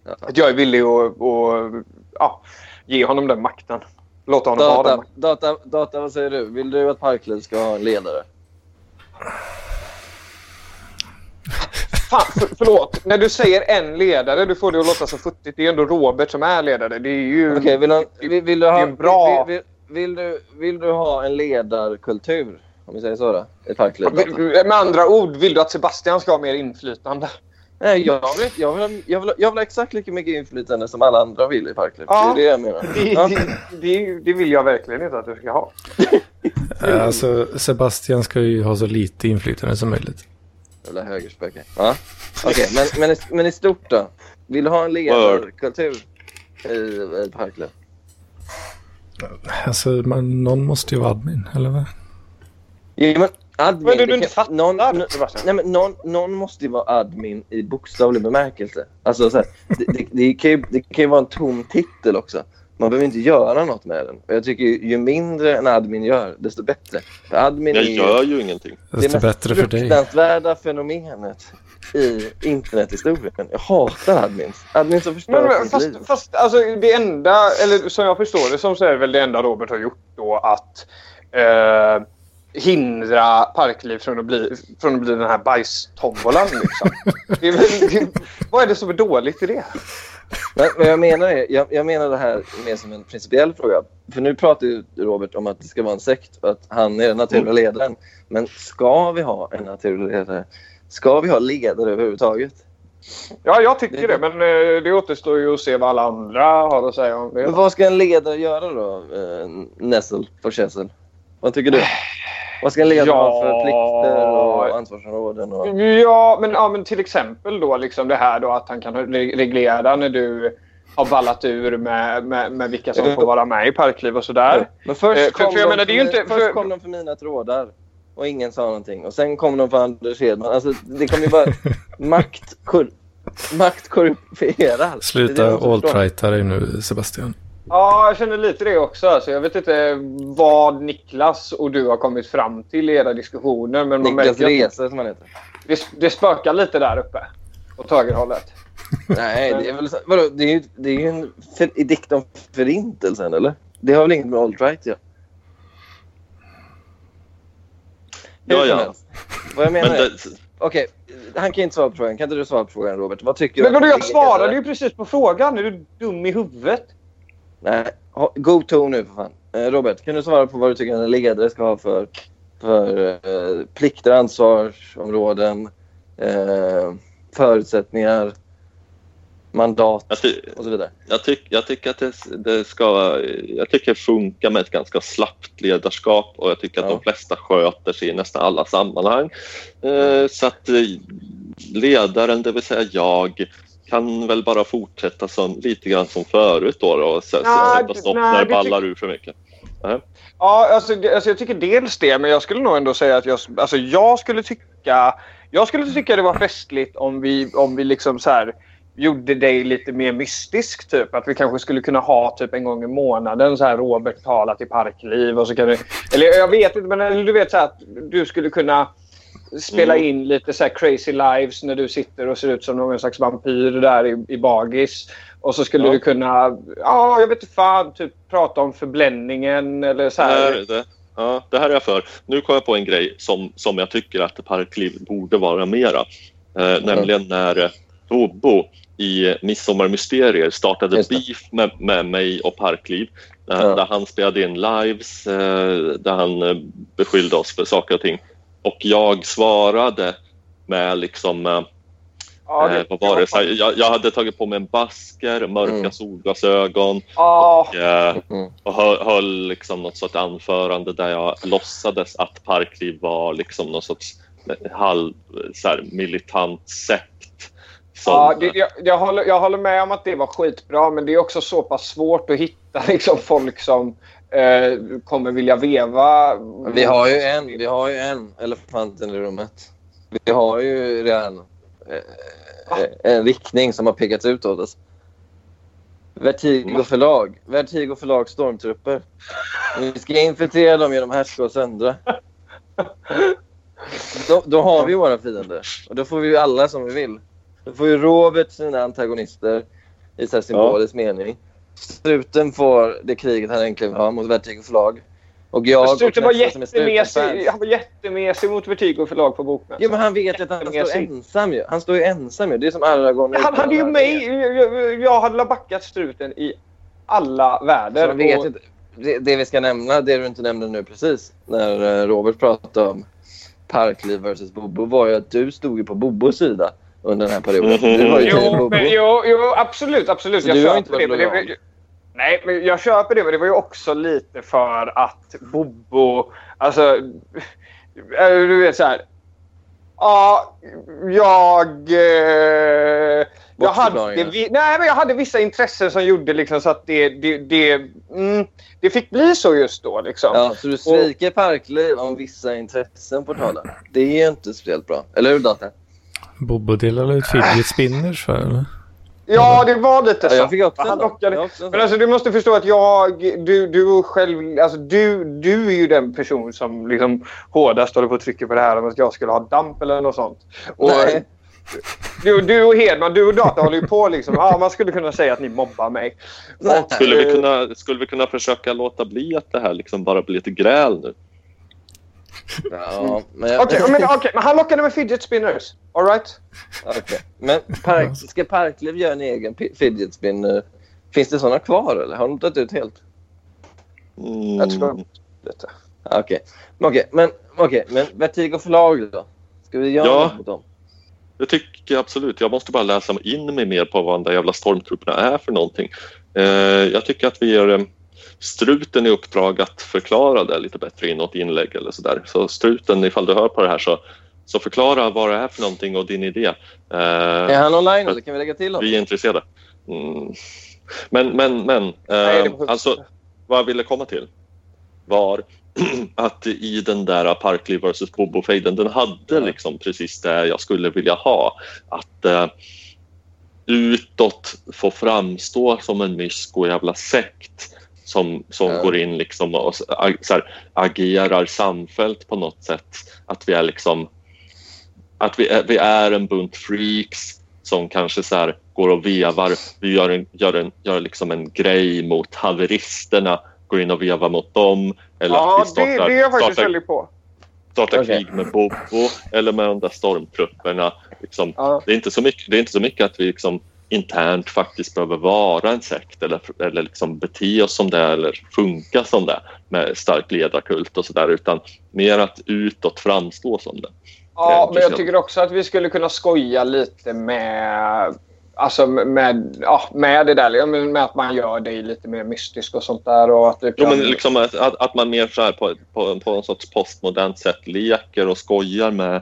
Ja. Att jag är villig att att, ja, ge honom den makten. Låta honom ha den Data, makten. data, data, vad säger du? Vill du att Parkliv ska ha en ledare? Fan, för, förlåt. När du säger en ledare, du får det att låta så futtigt. Det är ändå Robert som är ledare. Det är ju... Okej, vill, han- vill, vill, du ha, bra- vill, vill, du, vill du ha en ledarkultur? Om vi säger så då? I Parkliv? Med andra ord, vill du att Sebastian ska ha mer inflytande? Nej, jag vill, jag, vill, jag, vill, jag vill ha exakt lika mycket inflytande som alla andra vill i Parkliv. Ja. Det är det jag menar. Det, Ja. det, det, det vill jag verkligen inte att du ska ha. Eh, Alltså, Sebastian ska ju ha så lite inflytande som möjligt. Jävla högerspöke. Ja. Okej, men, men, i, men i stort då? Vill du ha en ledarkultur i, i Parkliv? Alltså, man, någon måste ju vara admin, eller vad? Jo, men admin... Men du, du inte kan- fattar, någon. Nej, men någon, någon måste ju vara admin i bokstavlig bemärkelse. Alltså, så här, det, det, det, kan ju, det kan ju vara en tom titel också. Man behöver inte göra något med den. Och jag tycker ju, ju mindre en admin gör, desto bättre. För admin Jag är ju gör ju ingenting. Desto mest bättre för dig. fruktansvärda fenomenet i internethistorien. Jag hatar admins. Admins som förstör Men, men, fast, liv. fast alltså, det enda, eller som jag förstår det som så är väl det enda Robert har gjort då att eh, hindra Parkliv från att bli, från att bli den här bajstombolan. Liksom. det det, vad är det som är dåligt i det? Men vad jag menar är, jag, jag menar det här mer som en principiell fråga. För nu pratar ju Robert om att det ska vara en sekt och att han är den naturliga ledaren. Men ska vi ha en naturlig ledare? Ska vi ha ledare överhuvudtaget? Ja, jag tycker det. Men eh, det återstår ju att se vad alla andra har att säga om det. Men vad ska en ledare göra då, eh, Nessel för Kessel? Vad tycker du? Vad ska en ledare Ja. ha för plikter och ansvarsområden? Och... Ja men, ja, men till exempel då liksom det här då att han kan re- reglera när du har ballat ur med, med, med vilka som får vara med i Parkliv och sådär. Men först, Eh, för- kom, för de menar, för, inte- först för- kom de för mina trådar och ingen sa någonting. Och sen kom de för Anders Hedman. Alltså, det kommer ju bara... makt, kor, makt korrumperar. Sluta alt-righta dig nu Sebastian. Ja, jag känner lite det också. Alltså, jag vet inte vad Niklas och du har kommit fram till i era diskussioner. Men Niklas Rese som han heter. det, det spökar lite där uppe. Åt högerhållet. Nej, det är väl vadå, det är ju det är ju en för, edikt om förintelsen, eller? Det har väl inget med alt-right ja. Ja, ja. Vad jag menar Men det, Okej, han kan inte svara på frågan. Kan inte du svara på frågan, Robert? Vad tycker Men du? vadå, att jag svarade ju precis på frågan. Är du dum i huvudet? Nej, go to nu för fan. Eh, Robert, kan du svara på vad du tycker en ledare ska ha för, för eh, plikter, ansvarsområden, eh, förutsättningar, mandat ty, och så vidare? jag, tyck, jag tycker att det, det ska jag tycker det funkar med ett ganska slappt ledarskap och jag tycker att Ja. de flesta sköter sig i nästan alla sammanhang. Eh, så att eh, ledaren, det vill säga jag, kan väl bara fortsätta som, lite grann som förut då, då och sen Nej, sätta stopp nej, när det ballar ur för mycket. Ja, alltså, alltså jag tycker dels det, men jag skulle nog ändå säga att jag, alltså, jag skulle tycka jag skulle tycka det var festligt om vi, om vi liksom så här gjorde dig lite mer mystisk. Typ. Att vi kanske skulle kunna ha typ en gång i månaden så här Robert talar till Parkliv. Och så kan du, eller jag vet inte, men du vet så här, att du skulle kunna spela Mm. in lite så crazy lives när du sitter och ser ut som någon slags vampyr där i, i bagis. Och så skulle Ja. du kunna, ja jag vet inte fan, typ prata om förblänningen eller så Det här. här, det, ja, det här är jag för. Nu kom jag på en grej som, som jag tycker att Parkliv borde vara mera. Eh, Nämligen när eh, Bobo i Midsommarmysterier startade det. beef med, med mig och Parkliv. Eh, Ja. Där han spelade in lives, eh, där han eh, beskyllde oss för saker och ting. Och jag svarade med liksom... Eh, Ja, eh, vad var det? Så här, jag, jag hade tagit på mig en basker, mörka Mm. solglasögon Ja, eh, Mm. och höll, höll liksom något sorts anförande där jag låtsades att Parkliv var liksom någon sorts eh, halv så här, militant sekt. Som, ja det, jag, jag, håller, jag håller med om att det var skitbra, men det är också så pass svårt att hitta liksom, folk som eh, kommer vilja veva. Vi har ju en, vi har ju en elefanten i rummet. Vi har ju redan eh, en riktning som har pekats ut åt oss. Vertigo förlag. Vertigo förlag stormtrupper. Vi ska infiltrera dem genom härska och söndra. Då, då har vi våra fiender. Och då får vi alla som vi vill. Då får ju Robert sina antagonister i så här symbolisk mening. Struten får det kriget han egentligen vill ha mot Vertigo förlag. Och jag och Struten var jättemesig, han var jättemesig mot Vertigo förlag på bokmässan. Jo, men han vet ju att han står ensam ju. Han står ju ensam ju. Det är som Aragorn. Han hade ju mig. Jag, hade backat struten i alla Så väder. man vet och- inte. Det, det vi ska nämna, det du inte nämnde nu precis, när eh, Robert pratade om Parkliv versus Bobo var ju att du stod ju på Bobos sida under den här perioden. Du var ju Jo, men, jo, jo, absolut. absolut. Jag du har inte det. varit det lojal? var- nej, men jag köper det. Men det var ju också lite för att Bobo... Alltså... eh, Du vet så här... Ja, jag... Eh, jag, hade, vi, nej, men jag hade vissa intressen som gjorde liksom så att det, det, det, mm, det fick bli så just då. Liksom. Ja, så du sviker Parkliv om vissa intressen på talen. Det är inte speciellt bra. Eller hur Data? Bobo delade ut fidget spinners för eller? Ja, det var lite Ja, så. jag fick lockade- Jag har också en sån. Men alltså du måste förstå att jag, du, du själv, alltså du, du är ju den person som liksom hårdast håller på att trycka på det här om att jag skulle ha damp eller något sånt. Och Nej. du, du och Hedman, du och Data håller ju på liksom. Ja, man skulle kunna säga att ni mobbar mig. Nej. skulle, vi kunna, skulle vi kunna försöka låta bli att det här liksom bara blir lite gräl nu? Ja, men, jag, Okej, men, okej, men han lockade med fidget spinners. All right? Okej. men park, ska Parkliv göra en egen fidget spinner? Finns det såna kvar eller? Har de tagit ut helt? Mm. Jag tror lite. Okej, Okej, men, okej, men Vertigo förlag då? Ska vi göra Ja. något mot dem? Det tycker jag absolut. Jag måste bara läsa in mig mer på vad de där jävla stormtrupperna är för någonting. Eh, jag tycker att vi ger eh, Struten i uppdrag att förklara det lite bättre i något inlägg eller sådär. Så Struten, ifall du hör på det här så, så förklara vad det är för någonting och din idé. Eh, Är han online eller kan vi lägga till honom? vi är intresserade. Mm. Men, men, men. Nej, Eh, behövs alltså, vad jag ville komma till var att i den där Parkliv vs Bobo-fejden, den hade liksom precis det jag skulle vilja ha. Att eh, utåt få framstå som en mysko jävla sekt som, som Ja. går in liksom och s- ag- så här, agerar samfällt på något sätt. Att vi är liksom att vi är, vi är en bunt freaks som kanske så här går och vevar. Vi gör, en, gör, en, gör liksom en grej mot haveristerna, går in och vevar mot dem. Eller att Ja, vi startar, det, det är jag faktiskt startar, väldigt på. startar Okej. krig med Bobo eller med de där stormtrupperna. Liksom, Ja. det, är inte så mycket, det är inte så mycket att vi liksom internt faktiskt behöver vara en sekt eller, eller liksom bete oss som det eller funka som det med stark ledarkult och sådär utan mer att utåt framstå som det. Ja, Det men jag tycker också att vi skulle kunna skoja lite med, alltså med, ja, med det där. men Med att man gör det lite mer mystiskt och sånt där. Och att det Jo, kan, men liksom att, att, man mer så på, på, på en sorts postmodernt sätt leker och skojar med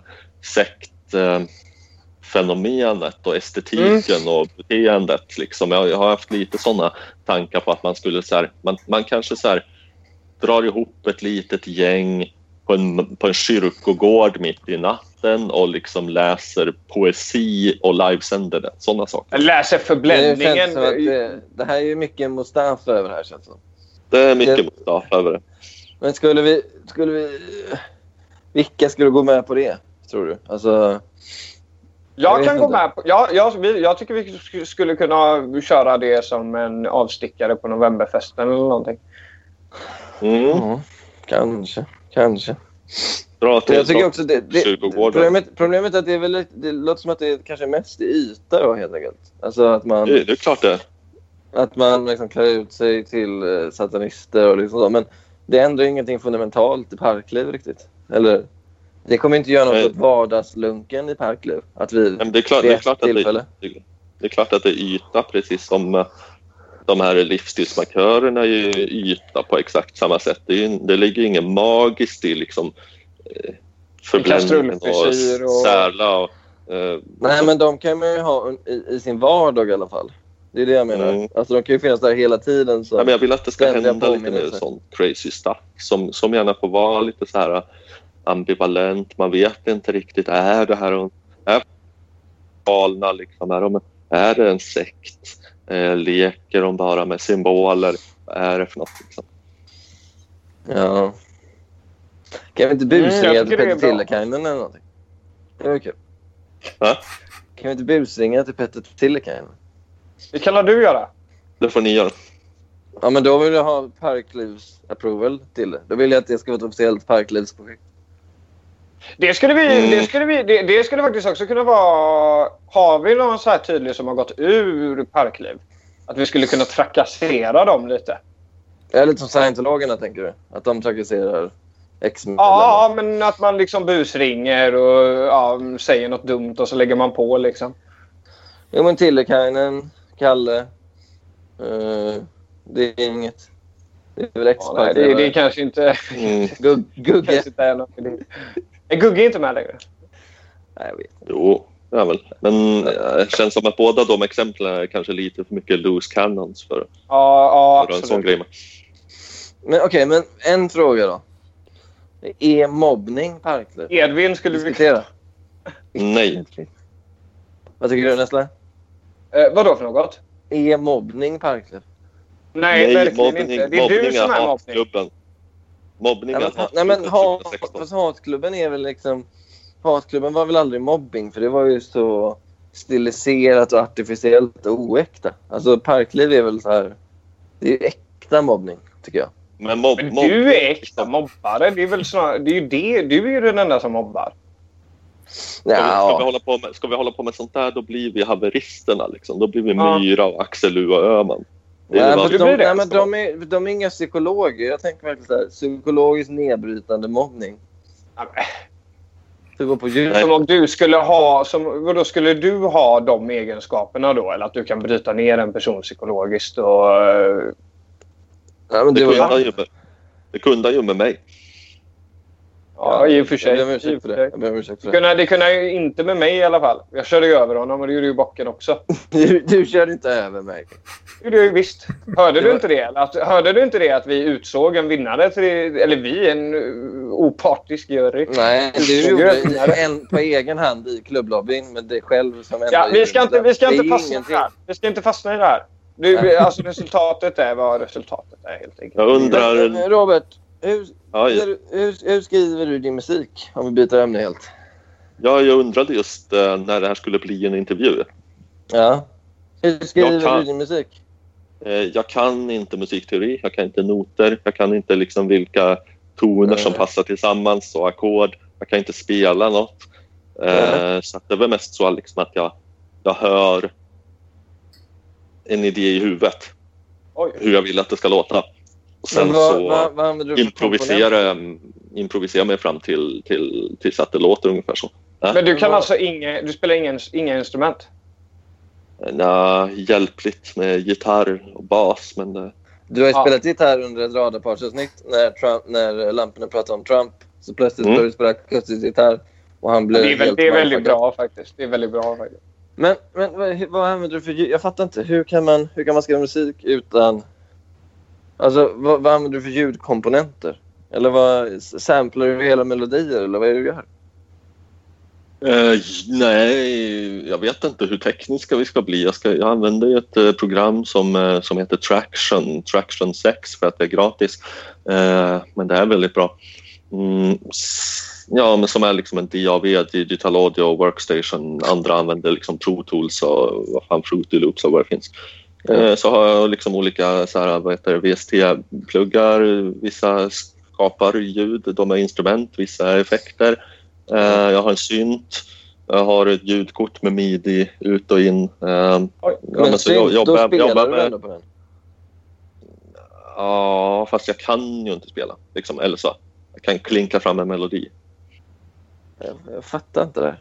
sektfenomenet och estetiken och beteendet. Liksom. Jag, jag har haft lite såna tankar på att man skulle så här, man, man kanske så här, drar ihop ett litet gäng på en, på en kyrkogård mitt i natten och liksom läser poesi och livesänder det. Sådana saker. Jag läser Det förbländningen. känns som att det, det här är ju mycket Mustafa över det här känns det som. Det är mycket Det- Mustafa över det. Men skulle vi, skulle vi... Vilka skulle gå med på det, tror du? Alltså, jag Jag kan gå inte. med på... Ja, jag, vi- jag tycker vi sk- skulle kunna köra det som en avstickare på Novemberfesten eller någonting. Mm. ja, kanske, kanske. Dra till Jag tycker också det, det, problemet, problemet är att det är väl det låter som att det är kanske mest i yta då helt enkelt. Alltså att man, Det, det är klart det. att man liksom klär ut sig till eh, satanister och liksom så. Men det ändrar ingenting fundamentalt i parkliv riktigt. Eller? Det kommer inte göra något Nej. åt vardagslunken i parkliv. Att vi Nej, men det, är klart, det, är klart att det, det, är klart att det är yta precis som eh, de här livsstilsmarkörerna är ju yta på exakt samma sätt. Det, är, det ligger ingen magiskt i liksom eh, förbländningen och och- särla och eh, Nej, men de kan man ju ha i, i sin vardag i alla fall. Det är det jag menar. Mm. Alltså de kan ju finnas där hela tiden. Så. Ja, men jag vill att det ska hända lite mer påminnelser. sån crazy stuff som, som gärna får vara lite så här ambivalent. Man vet inte riktigt, är det här en- är galna liksom? Är, de, är det en sekt? Eh, leker de bara med symboler? Vad är det för något? Liksom? Ja. Kan vi inte busringa till Petter. Tillekainen eller någonting? Det var kul. Va? Kan vi inte busringa till Petter Tillekainen? Det kan du göra. Det får ni göra. Ja, men då vill jag ha Parklivs approval till det. Då vill jag att det ska vara ett officiellt Parklivsprojekt. Det skulle, vi, Mm. det, skulle vi, det, det skulle faktiskt också kunna vara... Har vi någon så här tydlig som har gått ur Parkliv? Att vi skulle kunna trakassera dem lite. Ja, lite som scientologerna, tänker du? Att de trakasserar ex-medlemmar? Ja, men att man liksom busringer och ja, säger något dumt och så lägger man på liksom. Jo, men Tillekainen, Kalle. Eh, det är inget. Det är väl ex Ja, nej, det, det är kanske inte... Mm. Gugg, Gugge. är Gugge inte med längre? Nej, jag vet inte. Jo, är väl. Men eh, det känns som att båda de exemplen är kanske lite för mycket loose cannons för, Ja, ja för en sån grej. Men okej, men en fråga då. Är mobbning Parkliv? Edvin skulle vi... Diskutera. Nej. Vad tycker du Nessla? Eh, vad då för något? Är mobbning Parkliv? Nej, verkligen mobbning, inte. Det är du som är mobbning. Hatklubben. Mobbning Nej, är men, nej, men hat, 2016. fast hatklubben är väl liksom... Hatklubben var väl aldrig mobbing för det var ju så stiliserat och artificiellt och oäkta. Alltså Parkliv är väl så här... Det är ju äkta mobbning, tycker jag. Men, mobb, Men du är äkta mobbare. Det är väl snarare, det är ju det. Du är ju den enda som mobbar. Ska, vi, ska, vi Ja, hålla på med, ska vi hålla på med sånt där, då blir vi haveristerna. Liksom. Då blir vi Ja. Myra och Axel U och Öhman. Nej, de, det, nej, men de, är, de är inga psykologer. Jag tänker verkligen så här, psykologiskt nedbrytande mobbning. Du går på. Nej. Som om du skulle ha... Som, vadå, skulle du ha de egenskaperna då? Eller att du kan bryta ner en person psykologiskt och... Ja, men det, det var, kunde han ju med, det kunde han ju med mig. Ja, i och för sig. Jag ber om I ursäkt och för det. sig. Jag ber om ursäkt för Det det. kunde, det kunde ju inte med mig i alla fall. Jag körde ju över honom och det gjorde ju bocken också. Du, du körde inte över mig. Det gjorde jag ju visst. Hörde Det du inte det? Att, hörde du inte det att vi utsåg en vinnare? Till, eller vi, en uh, opartisk jury. Nej, du gjorde en på egen hand i klubblobbyn med dig själv som enda Ja, vi ska inte, vi ska Det inte fastna ingenting. det här. Vi ska inte fastna i det här. Du, alltså resultatet är vad resultatet är helt enkelt. Jag undrar... Men, Robert, hur, Ja, hur, hur, hur skriver du din musik? Om vi byter ämne helt. ja, jag undrade just eh, när det här skulle bli en intervju. Ja. Hur skriver kan- du din musik? Eh, Jag kan inte musikteori, jag kan inte noter, jag kan inte liksom vilka toner som Nej. passar tillsammans och ackord. Jag kan inte spela något. Eh, Så det väl mest så liksom att jag, jag hör en idé i huvudet, Oj. hur jag vill att det ska låta. Och sen vad, så vad, vad improvisera, improvisera mig fram till, till, tills att det låter ungefär så. Ja. Men du kan alltså inga, du spelar ingen, inga instrument? Ja, hjälpligt med gitarr och bas, men det, Du har ju Ja. spelat gitarr under ett radarparsavsnitt när, Trump, när Lamporna pratade om Trump. Så plötsligt Mm. började du spela akustisk gitarr och han blev Det är, väl, helt det är väldigt bra faktiskt. Det är väldigt bra faktiskt. Men, men vad, vad använder du för ljud? Jag fattar inte. Hur kan man, hur kan man skriva musik utan... Alltså, vad, vad använder du för ljudkomponenter? Eller vad, samplar du hela melodier eller vad är det du gör? Uh, nej, jag vet inte hur tekniska vi ska bli. Jag, ska, jag använder ett uh, program som, uh, som heter Traction, Traction 6 för att det är gratis. Men det är väldigt bra. Mm, ja, men som är liksom en DAV, Digital Audio Workstation. Andra använder liksom Pro Tools och vad fan, Fruity Loops och vad det finns. Eh, så har jag liksom olika så här, vad heter det, VST-pluggar. Vissa skapar ljud, de är instrument, vissa är effekter. Eh, jag har en synt. Jag har ett ljudkort med midi ut och in. Eh, Oj. ja, men så synt, då jobbar, spelar jobbar du med, ändå på den? Ja, fast jag kan ju inte spela. Liksom, eller så. Jag kan klinka fram en melodi. Jag, fattar inte det.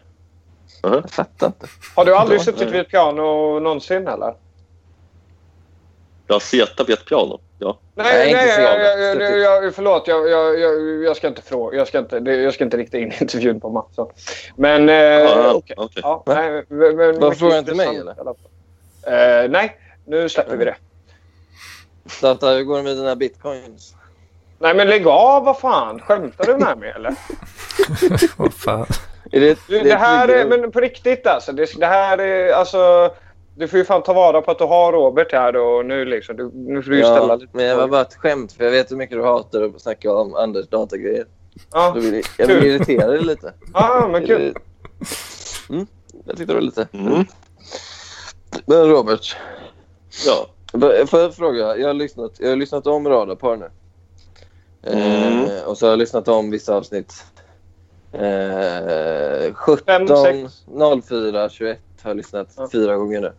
Mhm. Jag fattar inte. Har du aldrig suttit vid ett piano någonsin eller? Setat vid ett piano. Ja. Nej, Nej, nej, så jag, jävla. jag, jag, jag, förlåt. Jag, jag, jag, jag ska inte fråga. Jag ska inte, det- jag ska inte rikta in intervjun på Mattsson. Men eh, Ja, okej. okej. Ja, nej, men, men, Varför frågar inte mig. Eh, nej, nu släpper vi det. Data, hur går det med dina bitcoins? Nej, men lägg av. Vad fan? Skämtar du med mig eller? Vad fan. Är det, Du, är det här är, men på riktigt alltså. Det, det här är alltså... Du får ju fan ta vara på att du har Robert här då. Och nu liksom. Du, nu får du ju ställa Ja, lite men det var bara ett skämt för jag vet hur mycket du hatar att snacka om Anders datagrejer. Ja, Då vill, jag vill irritera dig lite. ja men kul. Mm, jag tyckte det var lite... Mm. Men Robert, Ja. får jag fråga? Jag har lyssnat, jag har lyssnat om Radarpar nu. Mm. Eh, och så har jag lyssnat om vissa avsnitt. Eh, 17, Fem, sex. 04, 21 har jag lyssnat Ja. fyra gånger nu.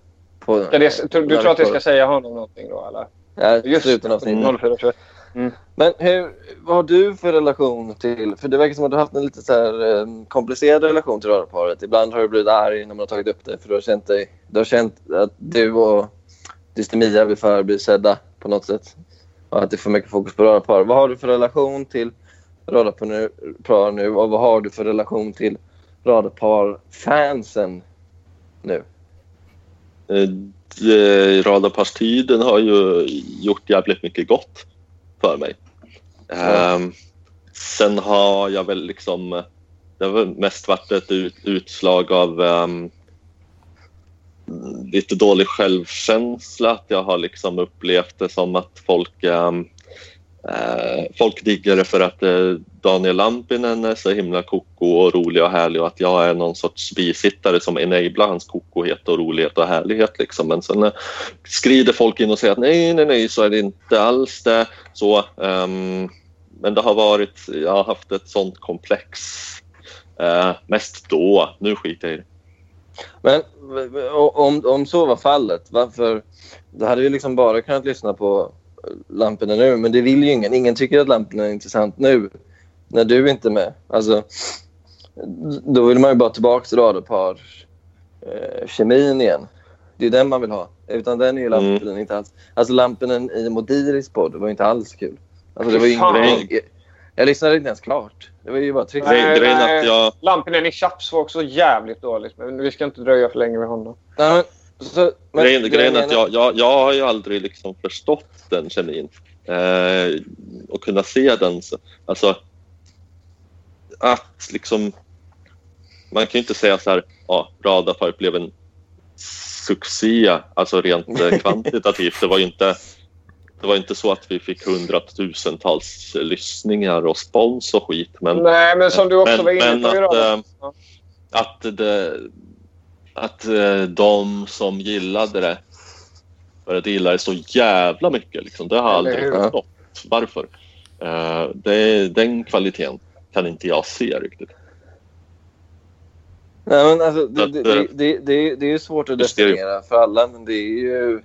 På, Ska det, du, du tror att jag ska säga honom någonting då eller? Ja, Just sluten av Mm. 0421. Men hur, vad har du för relation till... För det verkar som att du har haft en lite så här, eh, komplicerad relation till radarparet. Ibland har du blivit arg när man har tagit upp det för du har känt, dig, du har känt att du och Dystemia vill för bli sedda på något sätt. Och att det är för mycket fokus på radarpar. Vad har du för relation till radarpar nu, par nu och vad har du för relation till radarpar-fansen nu? Eh, det- Radarparstiden har ju gjort jävligt mycket gott för mig. Ehm, sen har jag väl liksom... Det har väl mest varit ett ut, utslag av ehm, lite dålig självkänsla. Att jag har liksom upplevt det som att folk, eh, Eh, folk diggar det för att eh, Daniel Lampinen är så himla koko och rolig och härlig och att jag är någon sorts bisittare som enablar hans kokohet och rolighet och härlighet. Liksom. Men sen eh, skrider folk in och säger att nej, nej, nej, så är det inte alls det. Så, ehm, men det har varit, jag har haft ett sånt komplex eh, mest då. Nu skiter jag i det. Men om, om så var fallet, varför... Då hade vi liksom bara kunnat lyssna på Lamporna nu, men det vill ju ingen. Ingen tycker att Lamporna är intressant nu, när du inte är med. Alltså, då vill man ju bara tillbaka till radarpar eh, kemin igen. Det är den man vill ha. Utan den är ju Mm. Lamporna inte alls. Alltså Lamporna i Modiris podd var ju inte alls kul. Alltså, det var ju Fan. ingen, jag, Jag lyssnade inte ens klart. Det var ju bara trist. Nej, nej. jag... Lampinen i Chaps var också jävligt dåligt. Men vi ska inte dröja för länge med honom. Nej, men, så, men, grejen, det grejen är att jag, jag, jag har ju aldrig liksom förstått den kemin. Eh, och kunna se den. så- Alltså, att liksom... Man kan ju inte säga så här, ja, Radarpark blev en succé, alltså rent eh, kvantitativt. Det var ju inte, det var inte så att vi fick hundratusentals lyssningar och spons och skit. Men, Nej, men som du också men, var inne men på att, eh, att, det, att eh, de som gillade det började gilla det så jävla mycket. Liksom. Det har jag aldrig förstått. Varför? Eh, det, den kvaliteten kan inte jag se riktigt. Nej, men alltså, det, det, eh, det, det, det, är- ju svårt att definiera för alla, men det är ju...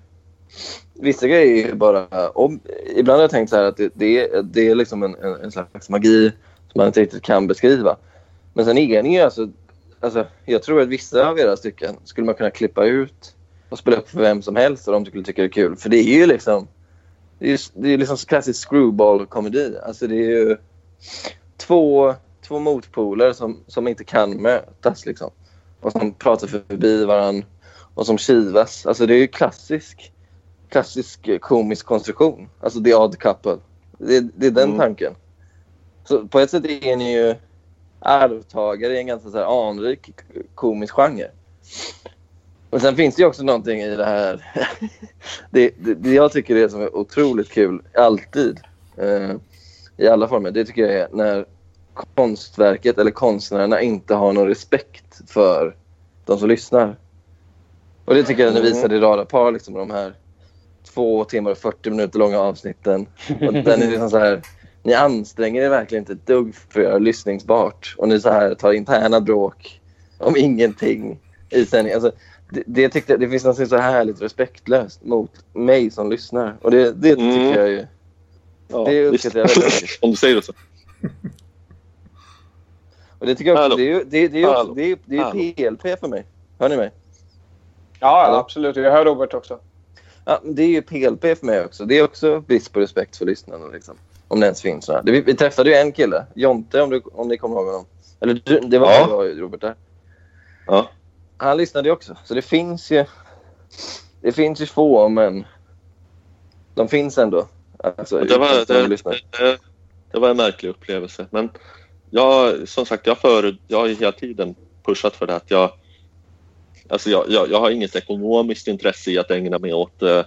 Vissa grejer är ju bara... Om, ibland har jag tänkt så här att det, det, är, det är liksom en, en, en slags magi som man inte riktigt kan beskriva. Men sen är ni ju alltså... alltså jag tror att vissa av era stycken skulle man kunna klippa ut och spela upp för vem som helst och de skulle tycka det är kul. För det är ju liksom... Det är, det är liksom klassisk screwball-komedi. Alltså det är ju två, två motpoler som, som inte kan mötas liksom. Och som pratar förbi varandra och som kivas. Alltså det är ju klassisk, klassisk eh, komisk konstruktion. Alltså the odd couple. Det, det är den Mm. tanken. Så på ett sätt är ni ju arvtagare i en ganska så här anrik komisk genre. Och sen finns det ju också någonting i det här. det, det, det jag tycker är som är otroligt kul, alltid, eh, i alla former, det tycker jag är när konstverket eller konstnärerna inte har någon respekt för de som lyssnar. Och det tycker jag ni Mm. visade i Radarpar, liksom, de här två timmar och 40 minuter långa avsnitten. Och den är liksom så här, ni anstränger er verkligen inte ett dugg för att göra lyssningsbart. Och ni så här tar interna bråk om ingenting i sändning. Alltså, det, det, tyckte, jag- det finns något så härligt respektlöst mot mig som lyssnar. Och det, det Mm. tycker jag ju. Ja, Det uppskattar jag väldigt mycket. Om du säger det så. Och det tycker jag också, det är ju det, det är också, det är, det är PLP för mig. Hör ni mig? Ja, Hallå? absolut. Jag hör Robert också. Ja, men det är ju PLP för mig också. Det är också brist på respekt för lyssnarna. Liksom. Om det ens finns några. Vi, vi träffade ju en kille, Jonte om, du, om ni kommer ihåg honom. Eller du, det var, Ja. ju Robert där. Ja. Han lyssnade ju också. Så det finns ju... Det finns ju få, men de finns ändå. Alltså, Det var, det, det, det var en märklig upplevelse. Men jag, som sagt, jag, för, jag har hela tiden pushat för det att jag, alltså jag, jag, jag har inget ekonomiskt intresse i att ägna mig åt eh,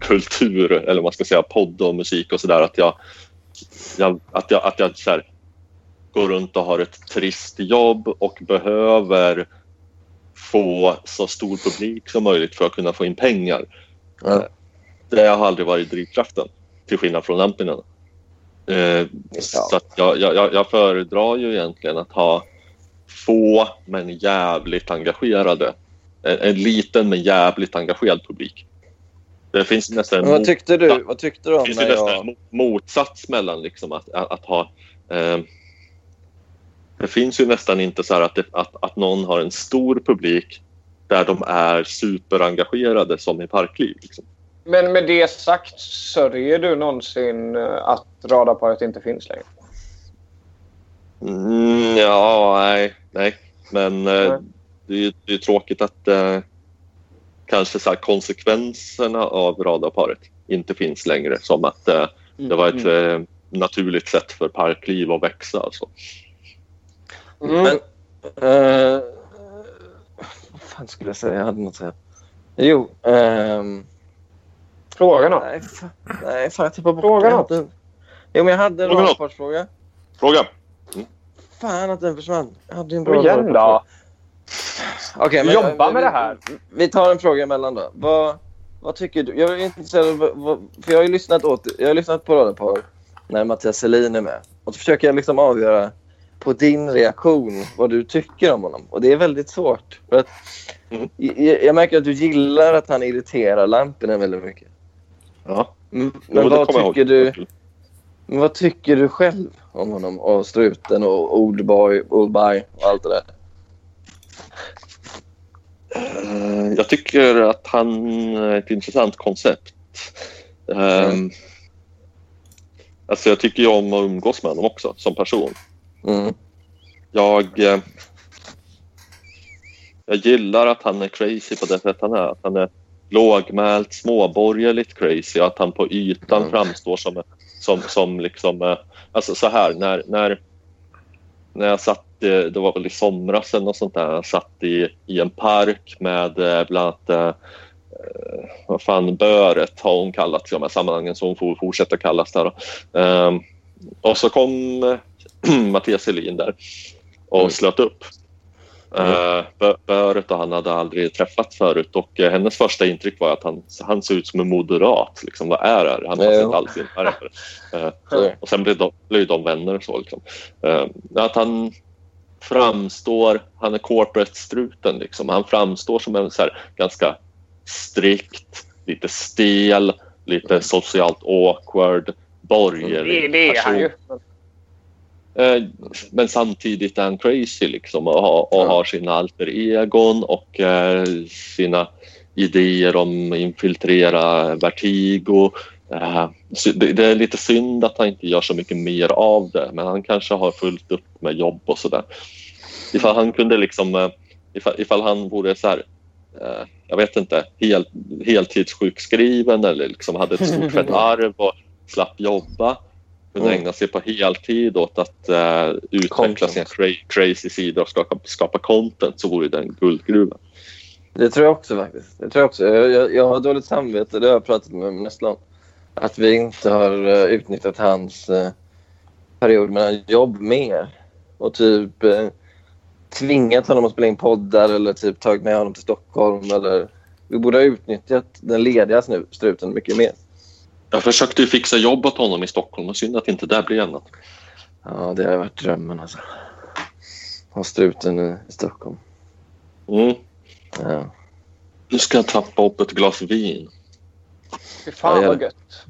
kultur eller man ska säga, podd och musik och sådär. Att jag, jag, att jag, att jag så här, går runt och har ett trist jobb och behöver få så stor publik som möjligt för att kunna få in pengar. Ja. Det har aldrig varit drivkraften, till skillnad från Lampinen. Eh, Så att jag, jag, jag föredrar ju egentligen att ha få men jävligt engagerade. En, en liten men jävligt engagerad publik. Det finns nästan Men vad tyckte du, vad tyckte du det om finns ju när nästan jag... en mo- motsats mellan liksom att, att, att ha... Eh, det finns ju nästan inte så här att, det, att, att någon har en stor publik där de är superengagerade som i Parkliv. Liksom. Men med det sagt, sörjer du någonsin eh, att radarparet inte finns längre? Mm, ja, nej, nej. Men eh, Nej. det är ju det är tråkigt att eh, kanske så här, konsekvenserna av radarparet inte finns längre. Som att eh, det var ett eh, naturligt sätt för Parkliv att växa. Alltså. Mm. Men, eh, vad fan skulle jag säga? Jag hade något att säga. Jo. ehm, Frågan då? nej, fan, nej, fan jag tappade bort Fråga jag något. hade- Jo, men jag hade en Fråga något. radarparsfråga. Fråga. Fan att den försvann. Jag hade en bra Kom igen radarparsfråga. Okej, Vi jobbar med vi, det här. Vi tar en fråga emellan då. Vad, vad tycker du? Jag är intresserad av... vad- För jag har ju lyssnat, åt, jag har lyssnat på radarpar när Mattias Selin är med. Och så försöker jag liksom avgöra på din reaktion vad du tycker om honom. Och det är väldigt svårt. För att, Mm. jag, jag märker att du gillar att han irriterar Lampinen väldigt mycket. Ja, Mm, Men det vad tycker, du, men vad tycker du själv om honom? Och struten och Oldboy, Oldby och allt det där. Eh, Jag tycker att han är ett intressant koncept. Ehm, Alltså jag tycker ju om att umgås med honom också som person. Mm. Jag, eh, jag gillar att han är crazy på det sätt han är. Att han är lågmält, småborgerligt crazy och att han på ytan Mm. framstår som, som, som liksom... eh, Alltså så här, när, när, när jag satt, det var väl i somras eller något sånt där, jag satt i, i en park med eh, bland annat eh, eh, vad fan, Böret har hon kallats i de här sammanhangen så hon får fortsätta kallas där. Ehm, och så kom Mattias Helin där och Mm. slöt upp. Uh, Böret och han hade aldrig träffats förut och eh, hennes första intryck var att han, han ser ut som en moderat. Liksom, vad är det? Han passar Jo. inte alls in här. Eh, och sen blev de, blev de vänner och så. Liksom. Eh, att han framstår, han är corporate-struten liksom. Han framstår som en så här, ganska strikt, lite stel, lite socialt awkward, borgerlig Det, det är han person. ju. Eh, Men samtidigt är han crazy liksom och, har, och har sina alter egon och eh, sina idéer om infiltrera Vertigo. Eh, det, är lite synd att han inte gör så mycket mer av det men han kanske har fullt upp med jobb och sådär. Ifall han kunde liksom, ifall, ifall han vore så här, jag vet inte, hel, heltidssjukskriven eller liksom hade ett stort fett arv och slapp jobba kunde Mm. ägna sig på heltid åt att eh, utveckla Content. sina cra- crazy sidor och skapa, skapa content så vore det en guldgruva. Det tror jag också faktiskt. Det tror jag, också. Jag, jag, jag har dåligt samvete, det har jag pratat med Nestlan. Att vi inte har eh, utnyttjat hans uh, period med jobb mer. Och typ uh, tvingat honom att spela in poddar eller typ tagit med honom till Stockholm. Eller... Vi borde ha utnyttjat den lediga struten mycket mer. Jag försökte ju fixa jobb åt honom i Stockholm och synd att inte det blev annat. Ja, det har varit drömmen alltså. Ha struten i, i Stockholm. Mm. Ja. Nu ska jag tappa upp ett glas vin. Fy fan Ja, vad gött.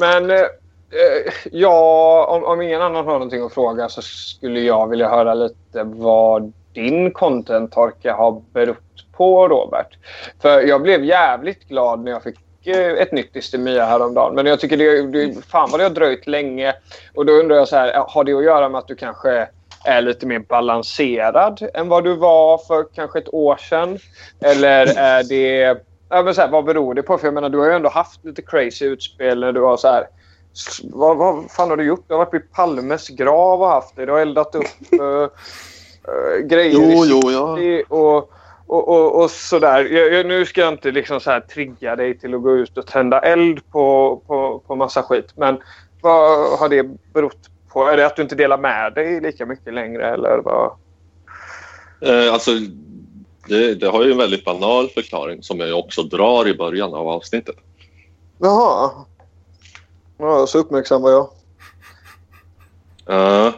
Men eh, eh, ja, om, om ingen annan har någonting att fråga så skulle jag vilja höra lite vad din content-torka har berott på, Robert. För jag blev jävligt glad när jag fick ett nytt Istemia häromdagen. Men jag tycker det, det, fan vad det har dröjt länge. Och då undrar jag så här, har det att göra med att du kanske är lite mer balanserad än vad du var för kanske ett år sedan? Eller är det... Ja, men så här, vad beror det på? För jag menar, du har ju ändå haft lite crazy utspel när du har så här... Vad, vad fan har du gjort? Du har varit vid Palmes grav och haft det. Du har eldat upp uh, uh, grejer Jo, i jo, ja. och, och, och, och sådär. Jag, jag, nu ska jag inte liksom så här trigga dig till att gå ut och tända eld på, på, på massa skit. Men vad har det berott på? Är det att du inte delar med dig lika mycket längre? Eller vad? Eh, alltså, det, det har ju en väldigt banal förklaring som jag också drar i början av avsnittet. Jaha. Ja, så uppmärksammar jag. Eh,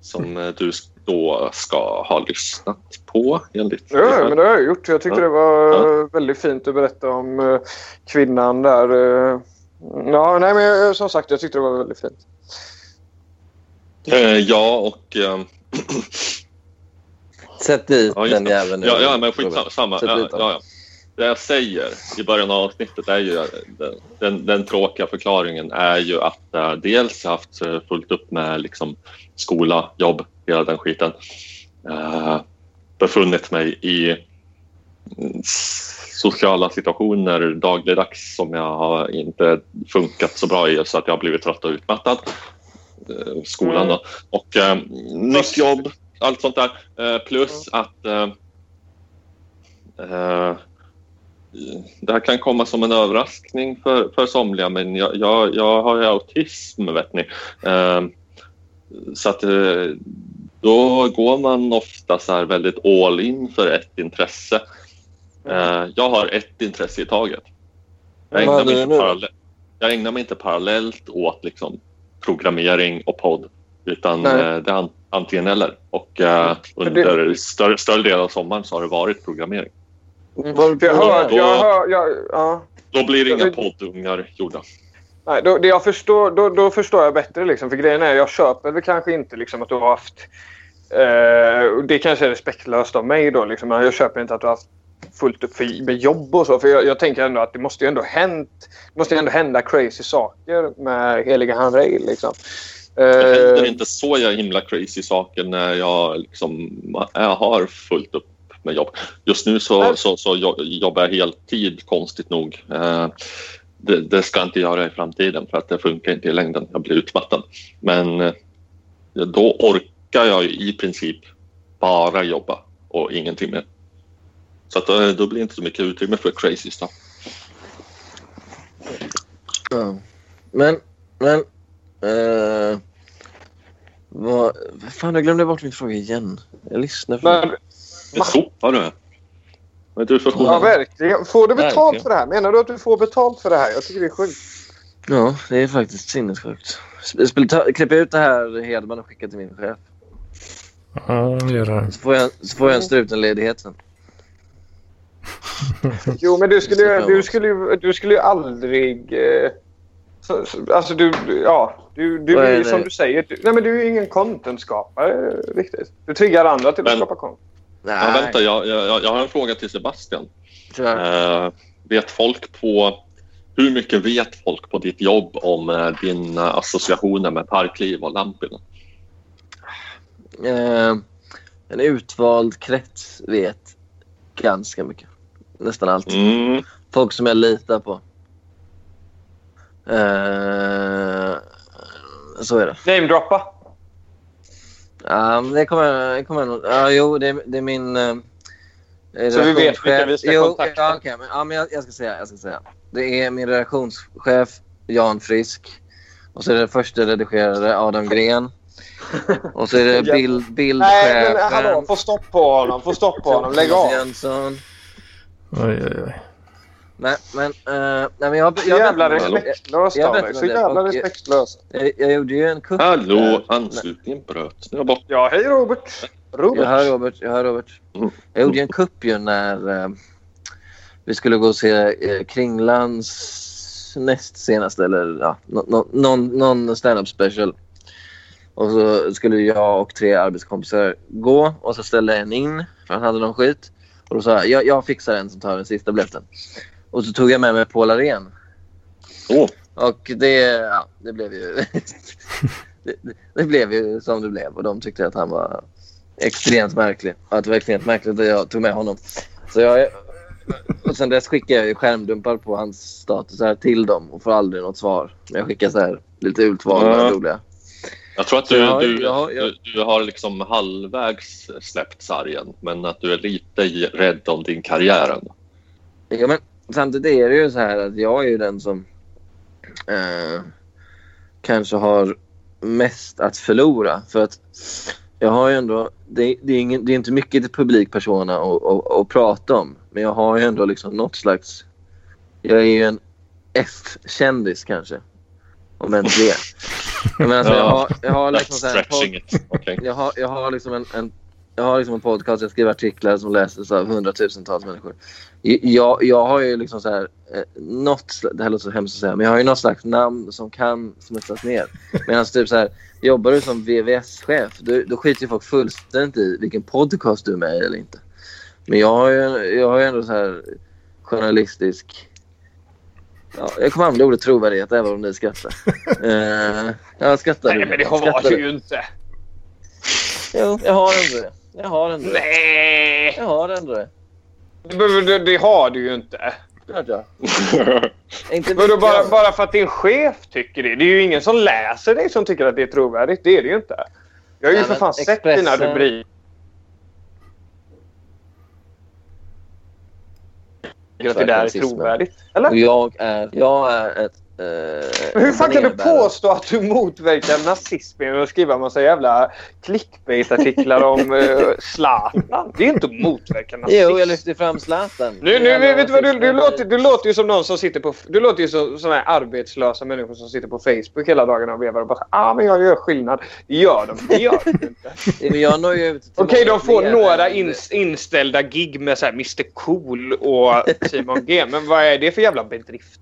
som du då ska ha lyssnat på enligt Ja, men det har jag gjort. Jag tyckte Ja. det var Ja. väldigt fint att berätta om eh, kvinnan där. eh. Ja, nej, men som sagt, jag tyckte det var väldigt fint. Eh, ja, och... eh, Sätt dit Ja, den det. jäveln. nu, Ja, ja men skitsamma. Sätt Ja, dit ja. Det jag säger i början av avsnittet är ju den, den, den tråkiga förklaringen är ju att äh, dels jag haft fullt upp med liksom, skola, jobb, hela den skiten. Uh, befunnit mig i mm, sociala situationer dagligdags som jag har inte funkat så bra i så att jag har blivit trött och utmattad. Eh, skolan då. Och eh, nytt jobb, allt sånt där. Eh, plus att eh, eh, det här kan komma som en överraskning för, för somliga men jag, jag, jag har ju autism vet ni. Så att eh, då går man ofta så här väldigt all in för ett intresse. Eh, jag har ett intresse i taget. Jag ägnar, mig inte parallell, jag ägnar mig inte parallellt åt liksom, programmering och podd. Utan Nej. eh, det är an- antingen eller. Och det- under större, större del av sommaren så har det varit programmering. Hör, Då- jag hör, jag, ja. Då blir det inga poddungar gjorda. Nej, då, det jag förstår, då, då förstår jag bättre. Liksom, för grejen är, jag köper väl kanske inte liksom, att du har haft... Eh, det kanske är respektlöst av mig då. Liksom, men jag köper inte att du har haft fullt upp för, med jobb och så. För jag, jag tänker ändå att det måste ju ändå hänt, det måste ju ändå hända crazy saker med Heliga Hanrail. Liksom. Det händer Eh, inte så jag himla crazy saker när jag, liksom, jag har fullt upp med jobb. Just nu så, så, så jo- jobbar jag heltid, konstigt nog. Eh, Det, det ska jag inte göra i framtiden för att det funkar inte i längden. Jag blir utmattad. Men eh, då orkar jag i princip bara jobba och ingenting mer. Så att då, då blir det inte så mycket utrymme för crazy stuff. Ja. Men, men... Eh, vad, fan, jag glömde bort min fråga igen. Jag lyssnar. För... men, sopar du. Är du för ja, verkligen. Får du betalt Verkligen. för det här? Menar du att du får betalt för det här? Jag tycker det är sjukt. Ja, det är faktiskt sinnessjukt. Klipp ut det här Hedman och skicka till min chef. Ja, gör det. Så får jag, så får jag en strutenledighet sen. Jo, men du skulle, du skulle, du skulle ju aldrig... Eh, så, så, alltså du, ja, du, du är ju som du säger. Du, nej, men du är ju ingen content-skapare riktigt. Du triggar andra till att Men- skapa content. Nej, Ja, vänta, jag, jag, jag har en fråga till Sebastian. Eh, vet folk på... Hur mycket vet folk på ditt jobb om eh, dina associationer med Parkliv och Lampinen? Eh, en utvald krets vet ganska mycket. Nästan allt. Mm. Folk som jag litar på. Eh, så är det. Namedroppa. Ja, men det kommer, det kommer nog... Ja, jo, det, det är min... eh, Så vi vet vilka vi ska jo, kontakta. Ja, okej, men, ja, men jag, jag ska säga. Jag ska säga. Det är min redaktionschef Jan Frisk. Och så är det första redigerare Adam Gren. Och så är det bild, Nej, men hallå. bildchefen. Få stopp på honom. Få stopp på honom. Lägg av. Jönsson. Oj, oj, oj. Nej, men... eh, nej, men jag, jag, jävla jag, respektlöst jag av dig. Så jävla respektlöst. jag, jag gjorde ju en kupp. Hallå, anslutningen bröt. Nu är jag bort. Ja, hej Robert. Robert. Jag hör Robert. Jag hör Robert. Mm. Jag gjorde ju en kupp ju när eh, vi skulle gå och se eh, Kringlands näst senaste eller ja, no, no, någon, någon stand-up special. Och så skulle jag och tre arbetskompisar gå och så ställde en in för han hade någon skit. Och då sa jag, jag, jag fixar en som tar den sista biljetten. Och så tog jag med mig Paul Arén. Åh, Och det, ja, det blev ju... det, det- blev ju som det blev och de tyckte att han var extremt märklig. Att det var extremt märkligt att jag tog med honom. Så jag... Och sen dess skickar jag ju skärmdumpar på hans statusar till dem och får aldrig något svar. Men jag skickar så här lite utvalda Ja. roliga. jag tror att du, jag du, jag har- jag- du, du har liksom halvvägs släppt sargen men att du är lite rädd om din karriär ändå. Ja, men samtidigt är det ju så här att jag är ju den som eh, kanske har mest att förlora. För att jag har ju ändå... Det, det, är, ingen, det är inte mycket till publikpersona att, prata om. Men jag har ju ändå liksom något slags... Jag är ju en F-kändis kanske. Om ens det. Men alltså, jag har, jag har liksom så här, jag har, jag har liksom en, en, jag har liksom en podcast, jag skriver artiklar som läses av hundratusentals människor. Jag, jag har ju liksom så här, eh, något, det här låter så hemskt att säga, men jag har ju något slags namn som kan smutsas ner. Medan typ så här, jobbar du som VVS-chef, då, då skiter ju folk fullständigt i vilken podcast du är med i eller inte. Men jag har ju, jag har ju ändå så här journalistisk... Ja, jag kommer använda ordet trovärdighet även om ni skrattar. uh, jag skrattar. Nej, men det har Skrattar du du? ju inte. Jo, jag har ändå det. Jag har ändå det. Nej! Jag har ändå det. Det, det, det har du ju inte. Klart jag. Inte Vadå, bara, bara för att din chef tycker det? Det är ju ingen som läser dig som tycker att det är trovärdigt. Det är det ju inte. Jag har ju Nej, för fan sett Expressen- dina rubriker. Att det där är trovärdigt. Eller? Och jag är, jag är ett... Eh, Men hur fan kan du påstå att du motverkar nazism genom att skriva en massa jävla clickbait-artiklar om uh, Zlatan? Det är inte att motverka nazism. Jo, jag lyfter fram Zlatan. Nu, nu, vet du vad? Du, du, låter, du låter ju som någon som sitter på... Du låter ju som sådana här arbetslösa människor som sitter på Facebook hela dagarna och vevar och bara ah, men jag gör skillnad. Det gör de. Det gör de inte. Men Jag når ju ut till Okej, de får några ins- inställda gig med så här Mr Cool och Simon G. Men vad är det för jävla bedrift?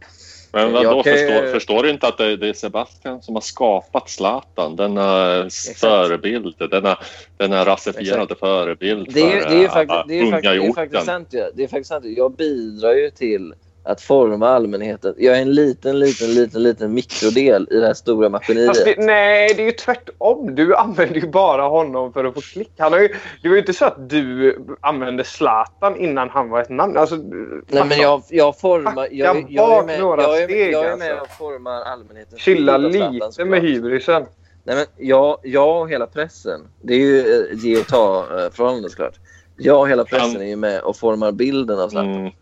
Men vadå, kan förstår, förstår du inte att det, det är Sebastian som har skapat Zlatan? Denna förebild, denna, denna rasifierade förebild Det är, för det är ju faktiskt, det är unga faktiskt, det är faktiskt sant. Det är faktiskt sant. Jag bidrar ju till att forma allmänheten. Jag är en liten, liten, liten, liten mikrodel i det här stora maskineriet. Det, nej, det är ju tvärtom. Du använder ju bara honom för att få klick. Han har ju, det var ju inte så att du använde Zlatan innan han var ett namn. Alltså, Nej, men jag, jag formar... Jag, jag, jag, är med, några jag, är, steg, jag är med alltså. och formar allmänhetens Chilla lite med hybrisen. Nej, men jag, jag och hela pressen. Det är ju ett ge och ta-förhållande såklart. Jag och hela pressen är ju med och formar bilden av Zlatan. Mm,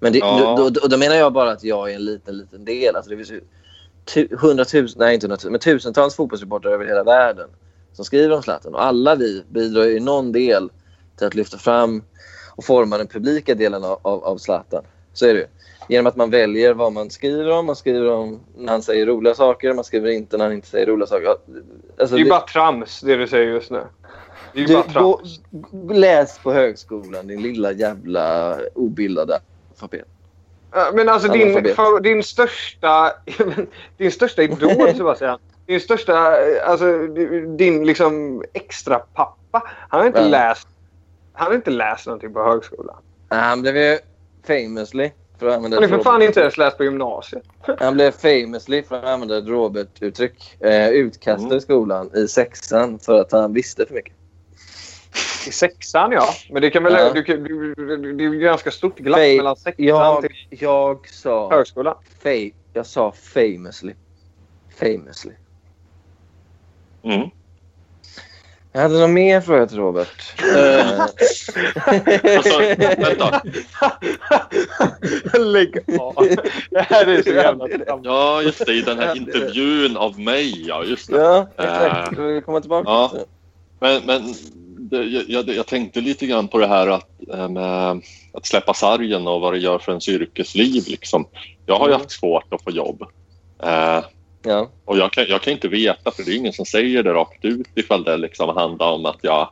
Men det, Ja. då, då, då menar jag bara att jag är en liten, liten del. Alltså det finns ju tu, hundratusen, nej inte hundratusen, men tusentals fotbollsreportrar över hela världen som skriver om Zlatan. Och alla vi bidrar i någon del till att lyfta fram och forma den publika delen av, av, av Zlatan. Så är det ju. Genom att man väljer vad man skriver om. Man skriver om när han säger roliga saker. Man skriver inte när han inte säger roliga saker. Alltså, Det är det- bara trams det du säger just nu. Det är du, bara trams. gå, läs på högskolan din lilla jävla obildade alfabet. Men alltså din, för, din största din största idol Sebastian. Din största, eh, alltså din liksom extra pappa. Han har inte Ja. läst han har inte läst någonting på högskolan. Nej, Han blev ju famously, för att använda Han har för fan inte ens läst på gymnasiet. Han blev famously, för att använda ett Robert-uttryck, eh, utkastad Mm. i skolan i sexan för att han visste för mycket. I sexan ja. Men det kan väl... Ja. Du, du, du, det är ju ganska stort glapp Fej- mellan sexan Jag, till jag sa... högskolan. Fa- jag sa famously. Famously. mm. Jag hade någon mer fråga till Robert. Eh, Alltså, vänta. Lägg av. Det här är så jävla trams. Ja, just det. I den här intervjun av mig. Ja, just det. ja, exakt. Eh, Ska vi komma tillbaka? ja. Men, men det, jag, jag, tänkte lite grann på det här att, med att släppa sargen och vad det gör för ens yrkesliv. Liksom. Jag har ju Mm. haft svårt att få jobb. Eh, Ja. och jag kan, jag kan inte veta, för det är ingen som säger det rakt ut ifall det liksom handlar om att jag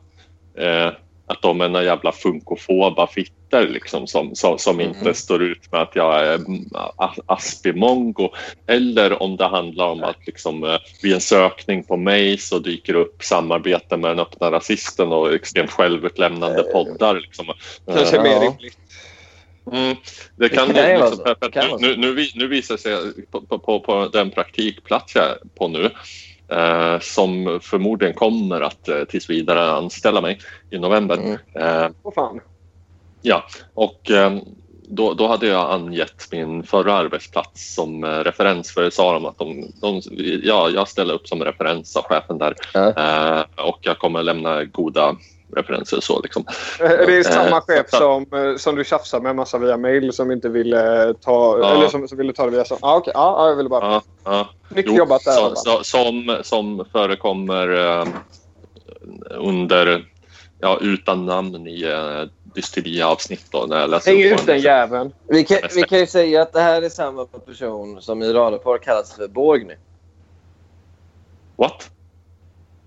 eh, att de är några jävla funkofoba fitter liksom, som, som, som Mm. inte står ut med att jag är mm, aspimongo. Eller om det handlar om att liksom, eh, vid en sökning på mig så dyker det upp samarbete med den öppna rasisten och extremt självutlämnande Eh. poddar. Liksom. Kanske Eh, mer Ja. rimligt. Mm, det kan, Det kan ju liksom, kan nu, nu, nu visar det sig på, på, på, på den praktikplats jag är på nu eh, som förmodligen kommer att eh, tills vidare anställa mig i november. Mm. Eh, Åh fan. ja, och eh, då, då hade jag angett min förra arbetsplats som eh, referens för det sa de att de, de, ja, jag ställer upp som referens av chefen där eh, och jag kommer lämna goda referenser så liksom. Eh, Det är samma Eh, chef så- som, eh, som du tjafsade med en massa via mail som inte ville ta, Ja. eller som, som ville ta det via... Ah, okej. Ja, ja, jag ville bara... Ja, ja. Snyggt Jo, jobbat där. så, så, som, som förekommer eh, under, ja, utan namn i eh, dysteriavsnitt då, när jag läser Häng ut den han- jäveln. Vi, kan, vi kan ju säga att det här är samma person som i Radarpar kallas för Borgny. What?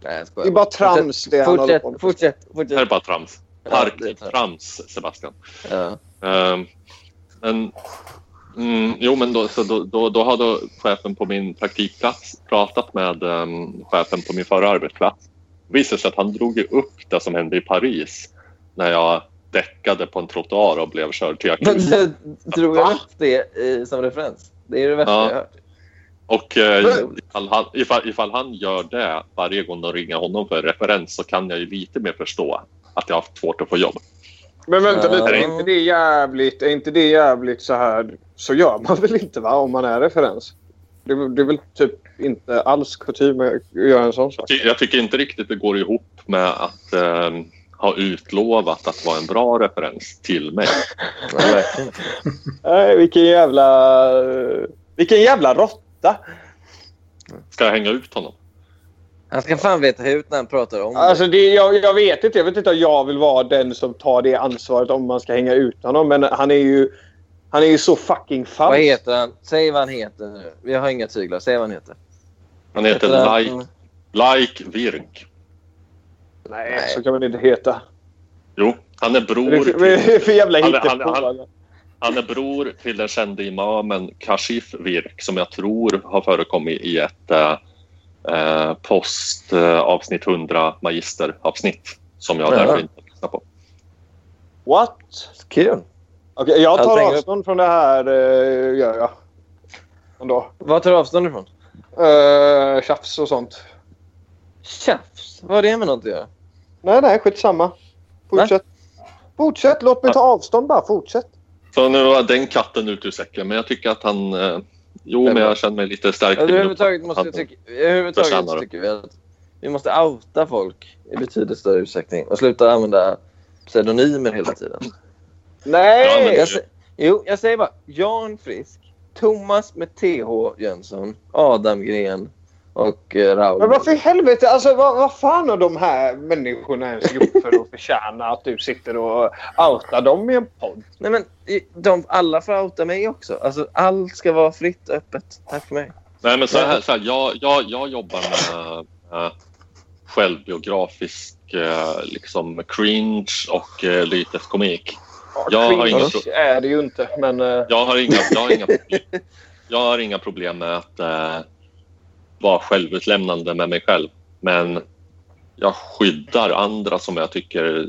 Nej, Det är bara trams det han håller Fortsätt, på med. fortsätt, Det här är fortsätt. bara trams. Ja, det är trams. Parktrams, Sebastian. Ja. Ehm, men, mm, jo, men då, så då, då, då hade chefen på min praktikplats pratat med um, chefen på min förra arbetsplats. Det visade sig att han drog upp det som hände i Paris när jag däckade på en trottoar och blev körd till Men akuten. du- drog jag upp det eh, som referens? Det är det värsta Ja. jag har hört. Och eh, ifall, han, ifall, ifall han gör det varje gång de ringer honom för referens så kan jag ju lite mer förstå att jag har haft svårt att få jobb. Men vänta Ja. lite, är inte det jävligt, är inte det jävligt så här... Så gör man väl inte va, om man är referens? Det, är- det är väl typ inte alls kutym att göra en sån sak? Ty- Jag tycker inte riktigt det går ihop med att eh, ha utlovat att vara en bra referens till mig. Nej, vilken jävla... Vilken jävla råtta! Ska jag hänga ut honom? Han ska fan veta ut när han pratar om Alltså det. jag, jag vet inte. Jag vet inte om jag vill vara den som tar det ansvaret om man ska hänga ut honom. Men han är ju, han är ju så fucking falsk. Vad heter han? Säg vad han heter nu. Vi har inga tyglar. Säg vad han heter. Han heter han? Like, like Virk. Nej, Nej. så kan man inte heta. Jo, han är bror till... det för jävla hittepå? Han- är bror till den kände imamen Kashif Virk som jag tror har förekommit i ett eh, eh post eh, avsnitt 100 magisteravsnitt som jag Ja. därför inte lyssnar på. What? Kul. Okej, jag Jag tar tänker- avstånd från det här. Uh, gör jag. Ändå. Vad tar du avstånd ifrån? Uh, tjafs och sånt. Tjafs. Vad har det med något att göra? Nej, nej, skitsamma. Fortsätt. Fortsätt. Låt mig ta avstånd bara. Fortsätt. Så nu var den katten ut ur säcken men jag tycker att han... Eh, jo, men jag känner mig lite stärkt. min Överhuvudtaget måste, tycka, överhuvudtaget det. tycker vi att vi måste outa folk i betydligt större utsträckning och sluta använda pseudonymer hela tiden. Nej! Ja, men- Jag, jo, jag säger bara Jan Frisk, Thomas med TH Jönsson, Adam Gren och eh, Raul. Men varför i helvete? Alltså, vad, vad fan har de här människorna ens gjort för att förtjäna att du sitter och outar dem i en podd? Nej, men de, alla får outa mig också. Alltså, allt ska vara fritt och öppet. Tack för mig. Nej, men så här, så här, jag, jag, jag jobbar med äh, självbiografisk äh, liksom cringe och äh, lyteskomik. Jag har Cringe inga är det ju inte, men... eh, Jag har inga, jag har inga, jag har inga problem med att vara självutlämnande med mig själv. Men jag skyddar andra som jag tycker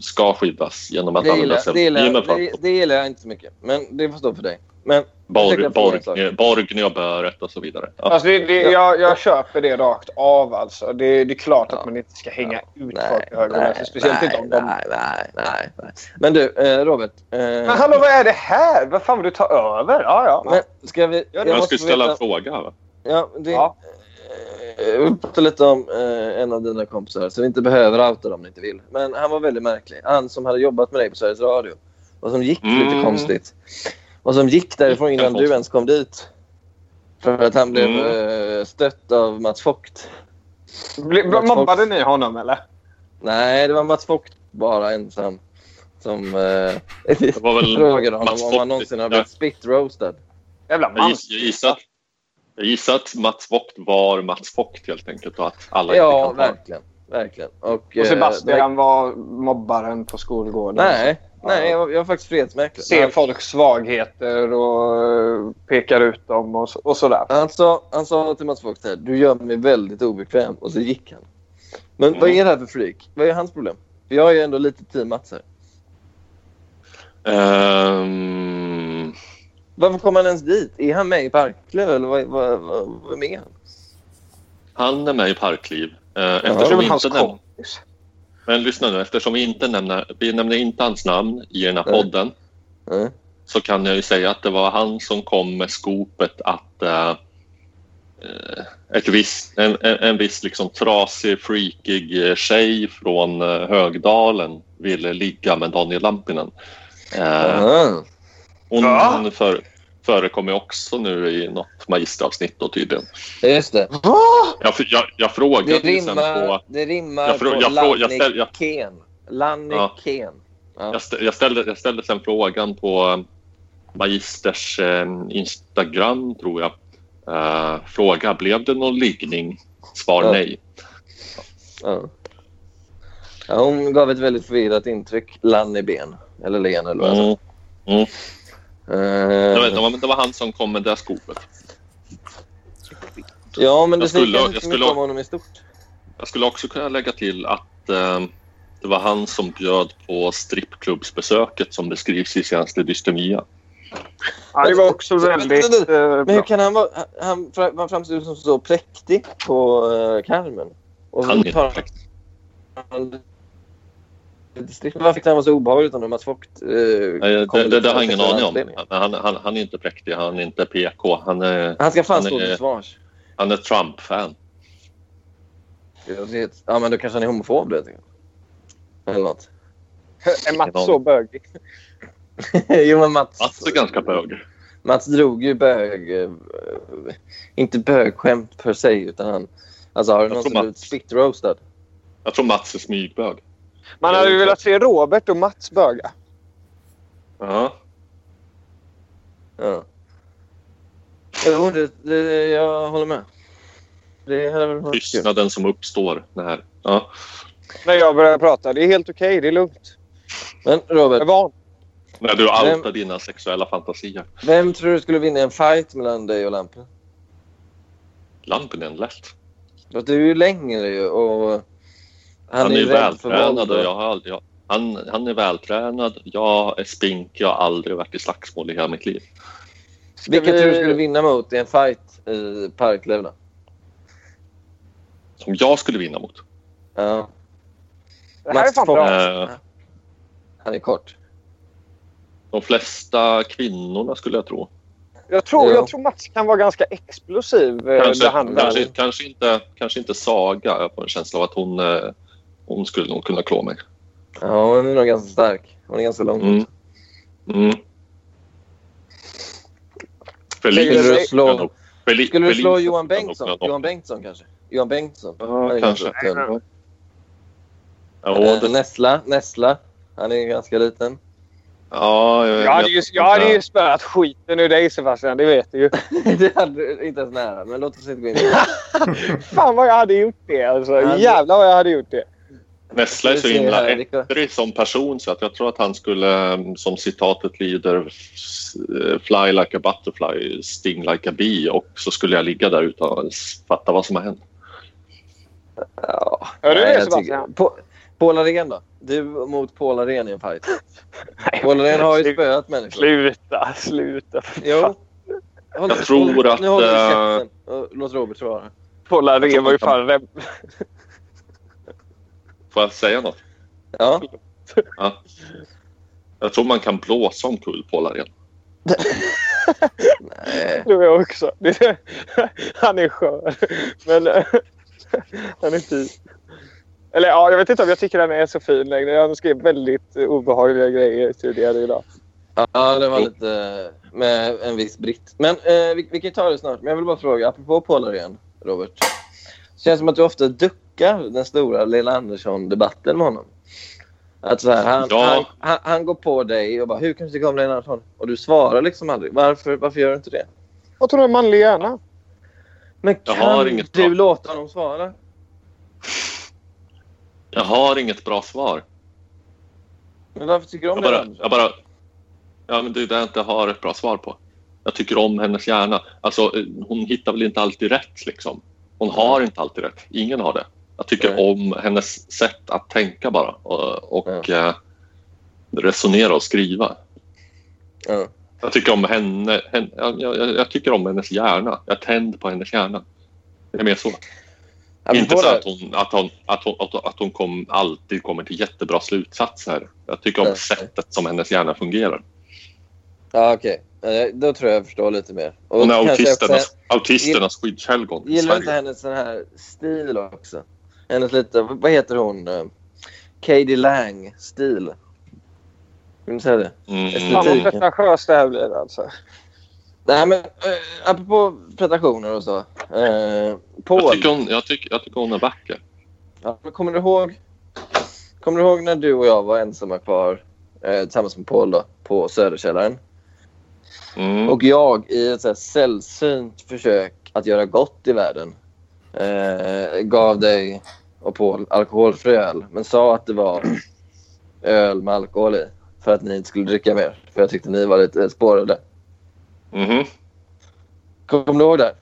ska skyddas genom att Det använda jag- det, gillar, pseudonymer. jag- det, det gillar jag inte så mycket. Men det får stå för dig. Men jag Borg, jag Borg. Borgny och Böret och så vidare. Ja. Alltså det, det, jag, jag köper det rakt av. Alltså. Det, det är klart Ja. att man inte ska hänga ut Nej, folk i höger och nej. Speciellt nej, inte om de... nej, nej, nej, nej. Men du, eh, Robert. Eh, Men hallå, vad är det här? Vad fan vill du ta över? Ja, ja. men ska vi... Ja, Jag måste skulle ställa en fråga. Va? Ja, det, Ja. eh, Vi pratade lite om eh, en av dina kompisar, så vi inte behöver outa dem om ni inte vill. Men han var väldigt märklig. Han som hade jobbat med dig på Sveriges Radio. Och som gick lite Mm. konstigt. Och som gick därifrån innan du ens kom dit. För att han blev Mm. eh, stött av Mats Vogt. Bli- Mobbade ni honom eller? Nej, det var Mats Vogt bara ensam. Som eh, Det var väl frågade honom Mats om han någonsin har ja. blivit spit roastad. Jävla Jag, man. jag, gissar, jag gissar att Mats Vogt var Mats Vogt helt enkelt och att alla Ja, inte kan vara. verkligen. Verkligen. Och, Och eh, Sebastian var mobbaren på skolgården. Nej, nej jag, jag var faktiskt fredsmäklare. Ser folks svagheter och eh, pekar ut dem och, så, och sådär. Han sa, han sa till Mats Vogt här, du gör mig väldigt obekväm. Och så gick han. Men Mm. vad är det här för freak? Vad är hans problem? För jag är ju ändå lite team Mats här. Ehm, Varför kom han ens dit? Är han med i Parklöv eller vad, vad, vad, vad är han? han är med i Parkliv. Det eftersom vi inte näm- men lyssna nu, eftersom vi inte nämner, vi nämner inte hans namn i den här Nej. podden Mm. så kan jag ju säga att det var han som kom med skopet att eh, eh, ett visst, en, en, en viss liksom trasig, freakig eh, tjej från eh, Högdalen ville ligga med Daniel Lampinen. Eh. Hon Va? hon för, förekommer också nu i något magisteravsnitt då tydligen. Just det. Va? Jag, jag, jag Det frågade sen rimmar, på... det rimmar Jag frå- på jag frå- jag ställ- jag- Lanniken. Lanniken. Ja. Jag, stä- jag, ställde, jag ställde sen frågan på eh, Magisters eh, Instagram, tror jag. Eh, fråga, blev det någon liggning? Svar Ja. nej. Ja. Ja, hon gav ett väldigt förvirrat intryck. Lanneben. Eller Len eller vad jag sa. Mm. Det, var, Eh, det, var, det var han som kom med det skopet. Ja, men det Jag skulle- säger jag inte så skulle- mycket om honom i stort. Jag skulle också kunna lägga till att eh, det var han som bjöd på strippklubbsbesöket som beskrivs i senaste Dystemia. Ja, det var också väldigt eh, Men hur bra. kan han vara... Han, han, framstår som så präktig på uh, Carmen. Och Han är präktig. han Varför tyckte han var så obehagligt om Mats Vogt? eh, det, det, det har jag ingen aning om. Han, han, han är inte präktig, han är inte PK. Han är, Han ska fan Han stå till svars. han är Trump-fan. Ja, men då kanske han är homofob då. Eller något. Är Mats så bögig? jo, men Mats... Mats är ganska bög. Mats drog ju bög... eh, inte bögskämt per se, utan han... Alltså, har du någonsin blivit Mats- spit roastad? Jag tror Mats är smygbög. Man hade ju velat se Robert och Mats böga. Ja. Ja. Jo, det, det, jag håller med. Det hade väl varit. Tystnaden som uppstår när... Ja. När jag börjar prata. Det är helt okej. det är lugnt. Men Jag är Robert, van. När du Vem- outar dina sexuella fantasier. Vem tror du skulle vinna en fight mellan dig och Lampen? Lampinen lätt. Du är ju längre ju och han, Han, är är vältränad och jag har aldrig... Jag, han, han är vältränad. Jag är spinkig. Jag har aldrig varit i slagsmål i hela mitt liv. Vilka vi- tror du skulle vinna mot i en fight i Parklev då? Som jag skulle vinna mot. Ja, Det här är fan bra. Eh, han är kort. de flesta kvinnorna skulle jag tro. Jag tror, Ja. jag tror Mats kan vara ganska explosiv. eh, Kanske, kanske, kanske, inte, kanske inte Saga. Jag får en känsla av att hon, eh, hon skulle nog kunna klå mig. Ja, hon är nog ganska stark. Hon är ganska lång. Mm. Mm. Lägger Felice du slå- skulle jag nog- Fel- Skulle du slå Johan skulle Bengtsson? Johan Bengtsson kanske? Johan Bengtsson? Ja, kanske. ganska tunn. Ja, Eh, det, Nessla, Nessla. Han är ganska liten. ja, jag, jag, hade ju, jag hade ju spöat skiten ur dig Sebastian, det vet du ju. det hade inte ens nära, men låt oss inte gå in i det. Fan vad jag hade gjort det alltså. Jävlar vad jag hade gjort det. Nessla är så himla ettrig som person så att jag tror att han skulle, eh, som citatet lyder, fly like a butterfly, sting like a bee och så skulle jag ligga där utan att ens fatta vad som har hänt. Ja, Hör du det, jag Sebastian? Pa- Paul Arén då? Du mot Paul Arén i en fight. Paul Arén har ju spöat människor. Sluta, sluta. Jo. Håll, Jag tror håll, att, Nu håller du eh, käften och låt Robert svara. Paul Arén var ju fan. Får jag säga något? Ja. Jag tror man kan blåsa omkull Paul Arén. Nej. tror jag också. Det- Han är skör. Men han är fin. Eller ja, jag vet inte om jag tycker han är så fin längre. Han skrev väldigt eh, obehagliga grejer tidigare idag. Ja, det var lite med en viss britt. Men eh, vi, vi kan ju ta det snart. Men jag vill bara fråga, apropå Paul Arén, Robert. Känns som att du ofta duckar den stora Lilla Andersson-debatten med honom. Att så här, han, Ja. han, han, han går på dig och bara “Hur kan du tycka om Lilla Andersson?” Och du svarar liksom aldrig. Varför, varför gör du inte det? Vad tror du om manlig hjärna? Men Jag kan har inget du bra. låta honom svara? Jag har inget bra svar. Men varför tycker du om Jag bara, Andersson? jag bara, ja, men det är det jag inte har ett bra svar på. Jag tycker om hennes hjärna. Alltså, eh, hon hittar väl inte alltid rätt. Liksom. Hon har inte alltid rätt. Ingen har det. Jag tycker Nej. om hennes sätt att tänka bara och, och eh, resonera och skriva. Ja. Jag tycker om henne. henne jag, jag, jag tycker om hennes hjärna. Jag tänder på hennes hjärna. Det är mer så. Apropå Inte så att hon, att hon, att hon, att hon, att hon kom, alltid kommer till jättebra slutsatser. Jag tycker om Nej. sättet som hennes hjärna fungerar. Ja, okej. Eh, Då tror jag jag förstår lite mer. Och Hon är autisternas, också- autisternas skyddshelgon Gillar inte Sverige. hennes sån här stil också? Hennes lite, vad heter hon? Eh, Katie Lang-stil. Vill du säga det? Mm. Fan vad pretentiöst det här blir alltså. Nej men, äh, apropå prestationer och så. Eh, Paul, Jag, tycker hon, jag, tycker, jag tycker hon är vacker. ja, men kommer du ihåg? Kommer du ihåg när du och jag var ensamma kvar eh, tillsammans med Paul då, på Söderkällaren? Mm. Och jag i ett så här sällsynt försök att göra gott i världen eh, gav dig och Paul alkoholfri öl men sa att det var öl med alkohol i för att ni inte skulle dricka mer. För jag tyckte ni var lite spårade. Mhm. Kommer du ihåg det?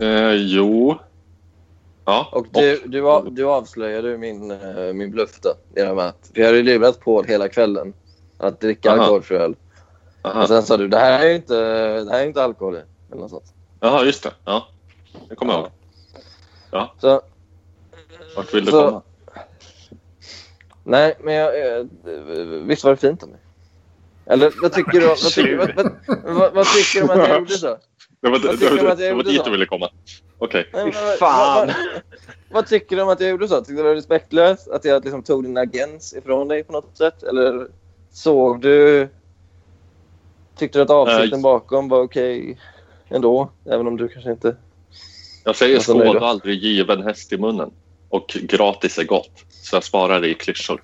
Eh, jo. Ja. Och du, du, du avslöjade min, eh, min bluff då. Genom att, vi hade lurat Paul hela kvällen att dricka alkoholfri öl. Och sen sa du det här är inte, det här är inte alkohol i. Eller något sånt. Jaha, just det. Ja. Det kommer jag ihåg. Så, Vart vill du Så- komma? Nej, men jag, eh, visst var det fint av mig? Eller vad tycker du, vad tycker, vad, vad, vad, vad tycker du om att jag gjorde så? Det var, det, vad tycker det, det, att jag det var dit du ville komma. Okej. Vad- fan. Vad, vad, vad tycker du om att jag gjorde så? Tyckte du det var respektlöst? Att jag liksom tog din agens ifrån dig på något sätt? Eller såg du... Tyckte du att avsikten bakom var okej ändå? Även om du kanske inte... Jag säger och aldrig given häst i munnen. Och gratis är gott. Så jag sparar det i klyschor.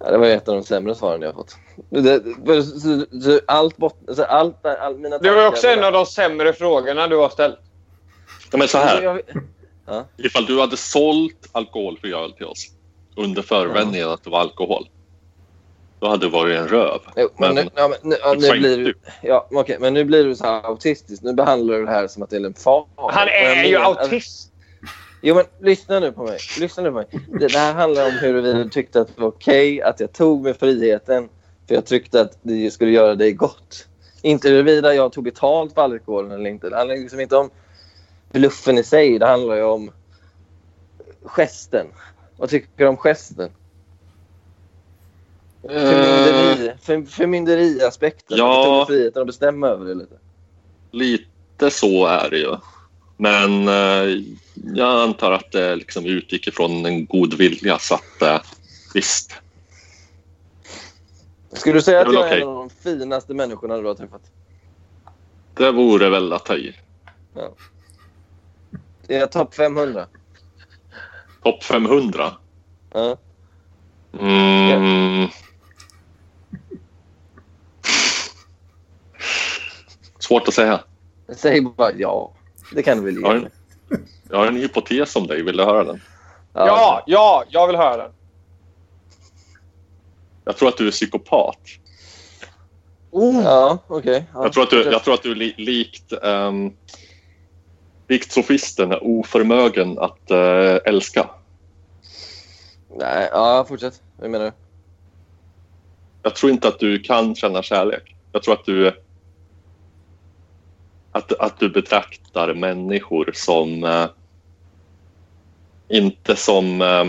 Ja, det var ett av de sämre svaren jag fått. Det, så, så, så, allt bort, alltså allt, all, mina Det var också en av de sämre frågorna du har ställt. Ja, men så här. jag- Ifall du hade sålt alkoholfri öl till oss under förevändningen att det var alkohol. Då hade det varit en röv. Jo, men, Men- nu, ja, men, nu, ja, Du nu skämtar blir du, ja, men okej, men nu blir du så här autistisk. Nu behandlar du det här som att det är en far. Han är ju autist. Jo, men lyssna nu på mig. Lyssna nu på mig. Det, det här handlar om huruvida du tyckte att det var okej att jag tog mig friheten för jag tyckte att det skulle göra dig gott. Inte huruvida jag tog betalt för alkoholen eller inte. Det handlar liksom inte om bluffen i sig. Det handlar ju om gesten. Vad tycker du om gesten? Förmynderi, för, förmynderiaspekten. Ja. Du tog friheten att bestämma över det lite. Lite så är det ju. Men eh, jag antar att det liksom utgick ifrån en god vilja så att eh, visst. Skulle du säga att jag är okej. en av de finaste människorna du har träffat? Det vore väl att ta i. Är jag topp 500? Topp 500? Ja. Mm. Svårt att säga. Säg bara ja. Det kan du väl ge Ja, mig? Jag har en hypotes om dig. Vill du höra den? Ja, ja, jag vill höra den. Jag tror att du är psykopat. Ja, okej. Ja. Jag tror att du, jag tror att du är li, likt, um, likt sofisten är oförmögen att eh, älska. Nej, ja, fortsätt. Vad menar du? Jag tror inte att du kan känna kärlek. Jag tror att du att, att du betraktar människor som eh, inte som eh,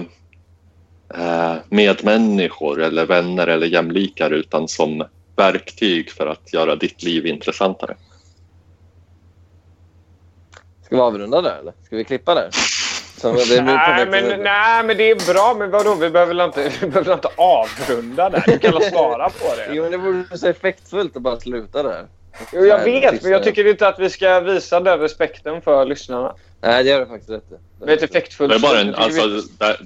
eh, medmänniskor eller vänner eller jämlikar utan som verktyg för att göra ditt liv intressantare. Ska vi avrunda där eller? Ska vi klippa där? Nej men, nej, men det är bra. Men vadå? Vi behöver väl inte, vi behöver inte avrunda där? Du kan väl svara på det? Jo, men det vore så effektfullt att bara sluta där. Jo, jag Nej, vet, men jag tycker inte att vi ska visa den respekten för lyssnarna. Nej, det gör du faktiskt rätt. Det är ett effektfullt Det är bara en, alltså, det,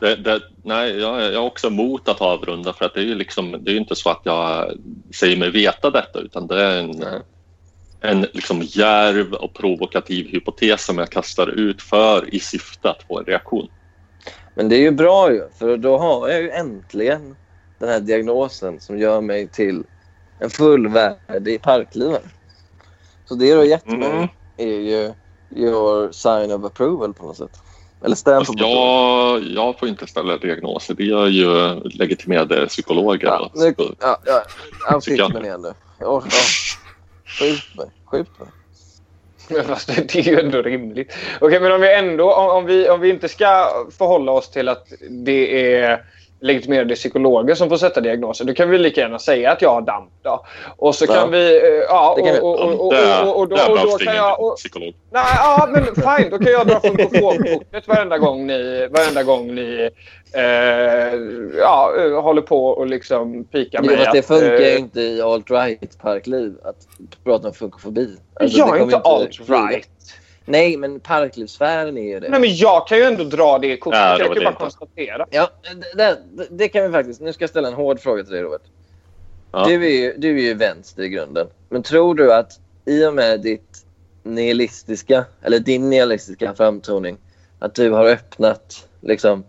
det, det, nej, jag, är- jag är också emot att avrunda för att det är ju liksom, det är inte så att jag säger mig veta detta utan det är en, en liksom djärv och provokativ hypotes som jag kastar ut för i syfte att få en reaktion. Men det är ju bra ju, för då har jag ju äntligen den här diagnosen som gör mig till en fullvärdig parklivare. Så det du har gett mig Mm. är ju your sign of approval på något sätt. Eller of Fast jag, jag får inte ställa diagnoser. Det gör ju legitimerade psykologer. Ja, nu, ja, ja, autismen Psykiater. igen nu. Ja, ja. Skjut mig. Skjut mig. Men Fast det är ju ändå rimligt. Okej, men om vi ändå om, om, vi, om vi inte ska förhålla oss till att det är legitimerade psykologer som får sätta diagnoser, då kan vi lika gärna säga att jag har DAMP. Då. Och så kan vi... eh, Ja, och, då, kan jag... Och, psykolog. nej, ja, men fine. Då kan jag dra funkofonkortet varenda gång ni, varenda gång ni eh, ja, eh, håller på och liksom pikar Jo, mig. fast det att, funkar eh, ju inte i alt-right parkliv att prata om funkofobi. Alltså, jag det är inte alt-right. Nej, men parklivssfären är ju det. Nej, men jag kan ju ändå dra det kortet. Ja, jag kan bara inte. konstatera. Ja, det, det, det kan vi faktiskt. Nu ska jag ställa en hård fråga till dig, Robert. Ja. Du, är ju, du är ju vänster i grunden. Men tror du att i och med ditt nihilistiska, eller din nihilistiska framtoning, att du har öppnat liksom,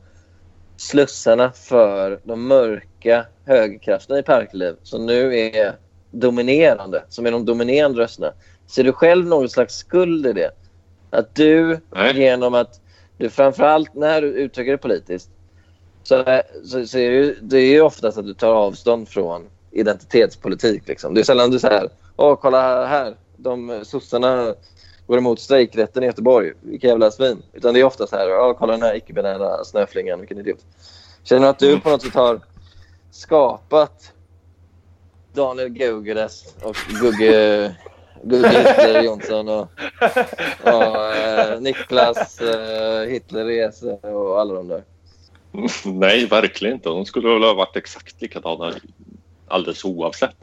slussarna för de mörka högerkrafterna i Parkliv som nu är dominerande, som är de dominerande rösterna. Ser du själv någon slags skuld i det? Att du Nej. genom att du framförallt när du uttrycker det politiskt så, så, så är det, ju, det är ju oftast att du tar avstånd från identitetspolitik. Liksom. Det är sällan du säger åh kolla här, de sossarna går emot strejkrätten i Göteborg, vilka jävla svin. Utan det är ofta så här, åh kolla den här icke-binära snöflingan, vilken idiot. Känner du att du på något sätt har skapat Daniel Gugeres och Gugge, Gugge Hitler Jonsson och, och eh, Niklas eh, Hitlerrese och alla de där. Nej, verkligen inte. De skulle väl ha varit exakt likadana alldeles oavsett.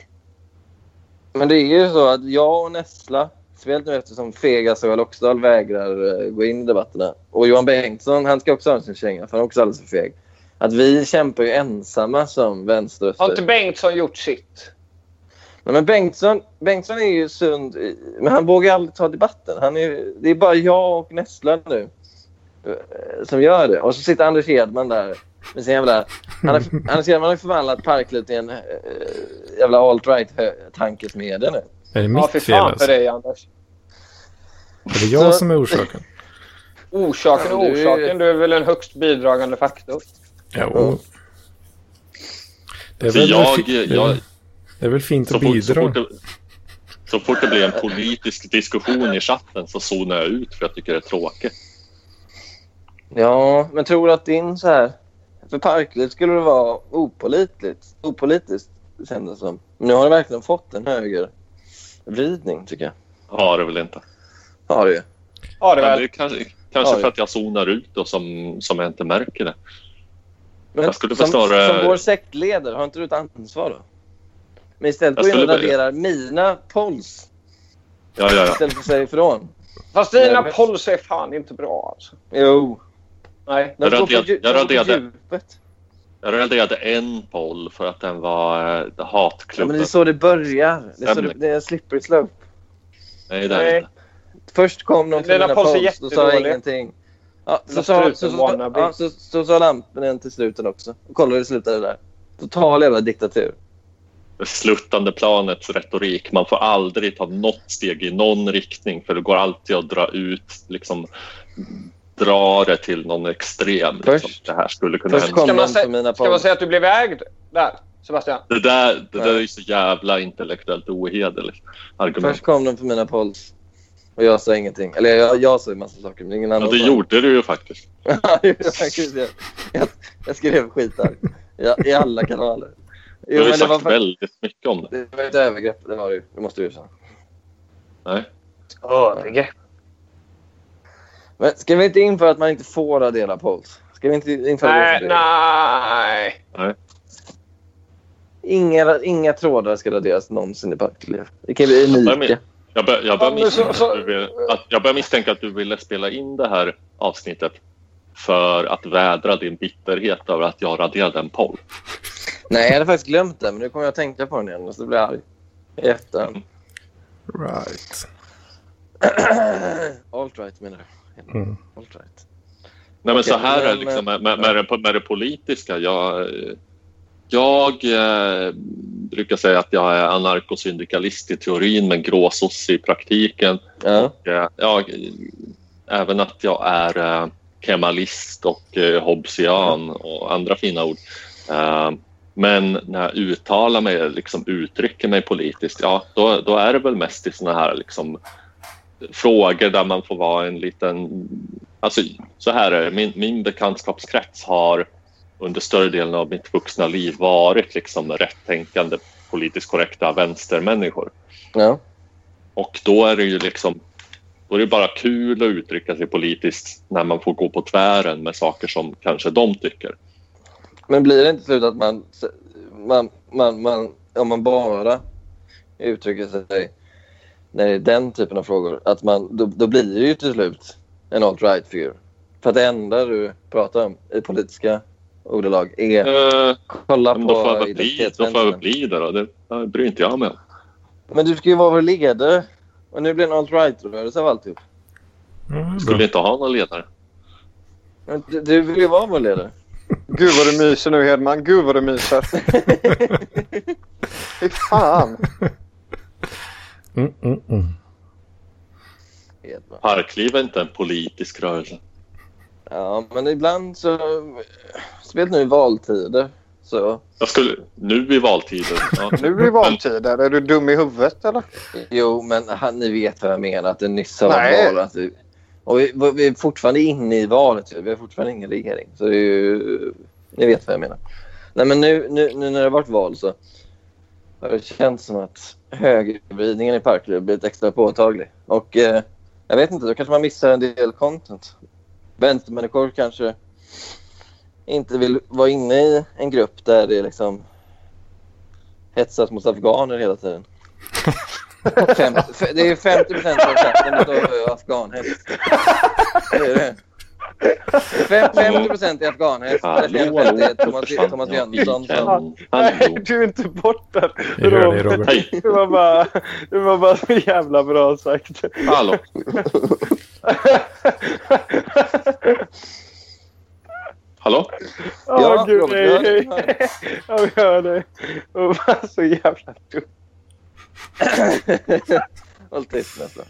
Men det är ju så att jag och Nessla, speciellt nu eftersom Fegas och Loxdal vägrar eh, gå in i debatterna och Johan Bengtsson, han ska också ha sin känga för han är också alldeles för feg. Att vi kämpar ju ensamma som Har vänsterröster. inte Bengtsson gjort sitt? Men Bengtsson, Bengtsson är ju sund, men han vågar aldrig ta debatten. Han är, det är bara jag och Nessla nu eh, som gör det. Och så sitter Anders Hedman där Med sin jävla, han, har, har, han har förvandlat Parkliv till en äh, jävla alt-right tankesmedja nu. Är det mitt Ja, fy fel alltså? för dig Anders. Är det jag Så- som är orsaken? Orsaken och du- orsaken. Du är väl en högst bidragande faktor. Jo. Det är För väl, jag, jag, det är väl fint så, att fort, så, bidra. fort det, så fort det blir en politisk diskussion i chatten så zonar jag ut för jag tycker det är tråkigt. Ja, men tror du att din så här... För Parkliv skulle det vara opolitligt. Opolitiskt kändes det som. Men nu har det verkligen fått en högervridning tycker jag. Har det väl inte. Har det ju. Ja, det väl. det kanske kanske Ja, för att jag zonar ut och som, som jag inte märker det. Men Jag skulle som, förstå det- som vår sektledare, har inte du ett ansvar då? Men istället Jag går in och raderar mina polls Ja, ja, ja. istället för att säga ifrån. Fast dina polls är fan inte bra alltså. Jo. Nej. De Jag raderade- jag raderade-. Jag raderade en poll för att den var äh, Ja, hatklubben. men det är så det börjar. Det är, så det, det är en slippery slope. Nej, det är Nej. inte. Först kom de till mina polls är polls, då sa jag jättedåliga. ingenting. Ja, så, sa, så, struten så, wannabe. ja, så, så sa lampen till sluten också. Och kolla hur det slutade där. Total jävla diktatur. Det sluttande planets retorik. Man får aldrig ta något steg i någon riktning för det går alltid att dra ut, liksom dra det till någon extrem. Liksom. Först- Det här skulle kunna Först hända. kom Ska man de sä- för mina Ska man säga att du blev ägd där, Sebastian? Det där, det där Ja. är ju så jävla intellektuellt ohederligt argument. Först kom de för mina polls. Och jag sa ingenting. Eller jag, jag sa en massa saker, men ingen Ja, annan det sa. gjorde du ju faktiskt. Ja, det jag jag, skrev skit där. Ja, I alla kanaler. Du har ju det sagt var, väldigt mycket om det. det var ett övergrepp. Det var det ju. Det måste du ju säga. Nej. Övergrepp. Men ska vi inte införa att man inte får radera polls? Ska vi inte införa det? Nej, som regel? nej. Inga, inga trådar ska raderas någonsin i Parkliv. Det kan bli Jag unika. bör- Jag, bör, jag, bör Ja, men så- misstänka så- att du vill, att, jag börjar misstänka att du ville spela in det här avsnittet för att vädra din bitterhet över att jag raderade en poll. Nej, jag hade faktiskt glömt det, men nu kommer jag att tänka på den igen. Så blir jag arg. I efterhand. Right. Alt-right menar du? Mm. Alt-right. Nej, men Okej, så här är liksom, med, med, med, det, med det politiska. Jag, jag eh, brukar säga att jag är anarkosyndikalist i teorin men gråsosse i praktiken. Ja. Eh, jag, även att jag är eh, kemalist och eh, hobbesian och andra fina ord. Men när jag uttalar mig, liksom uttrycker mig politiskt, ja då, då är det väl mest i såna här liksom, frågor där man får vara en liten... Alltså, så här är det, min, min bekantskapskrets har under större delen av mitt vuxna liv varit liksom rättänkande, politiskt korrekta vänstermänniskor. ja. Och då är det ju liksom då är det bara kul att uttrycka sig politiskt när man får gå på tvären med saker som kanske de tycker. Men blir det inte slut att man, man, man, man, om man bara uttrycker sig när det är den typen av frågor, att man, då, då blir det ju till slut en alt-right-figur. För att det enda du pratar om i politiska ordalag är Eh, kolla men då får på bli, då får jag väl bli det då. Det, det bryr inte jag mig om. Men du ska ju vara vår ledare. Och nu blir det en alt-right-rörelse av alltihop. Mm, Skulle inte ha någon ledare. Men du, du vill ju vara vår ledare. Gud vad du myser nu Hedman. Gud vad du myser. Fy fan. Mm, mm, mm. Parkliv är inte en politisk rörelse. Ja, men ibland så... Speciellt nu i valtider så... Jag skulle, nu i valtider. Ja. Nu i valtider. Är du dum i huvudet eller? Jo, men han, ni vet vad jag menar. Att det nyss har varit och vi, vi är fortfarande inne i valet. Vi har fortfarande ingen regering. Så det är ju, ni vet vad jag menar. Nej, men nu, nu, nu när det har varit val så har det känts som att högervridningen i Parkliv blivit extra påtaglig. Och eh, jag vet inte, då kanske man missar en del content. Vänstermänniskor kanske inte vill vara inne i en grupp där det liksom hetsas mot afghaner hela tiden. Fem, f- det är 50 procent av chatten utav afghanhets. Det är det. Fem- 50 procent är afghanhets. Resten Hallå, hallå, är Thomas, Thomas. Jönsson som... Nej, Hallå. du är inte borta. Dig Robert. Hej, Det var bara, det var bara så jävla bra sagt. Hallå? Ja, Ja, gud, Robert, hör dig. Ja, vi hör dig. Och var så jävla dum. Håll tyst nästan.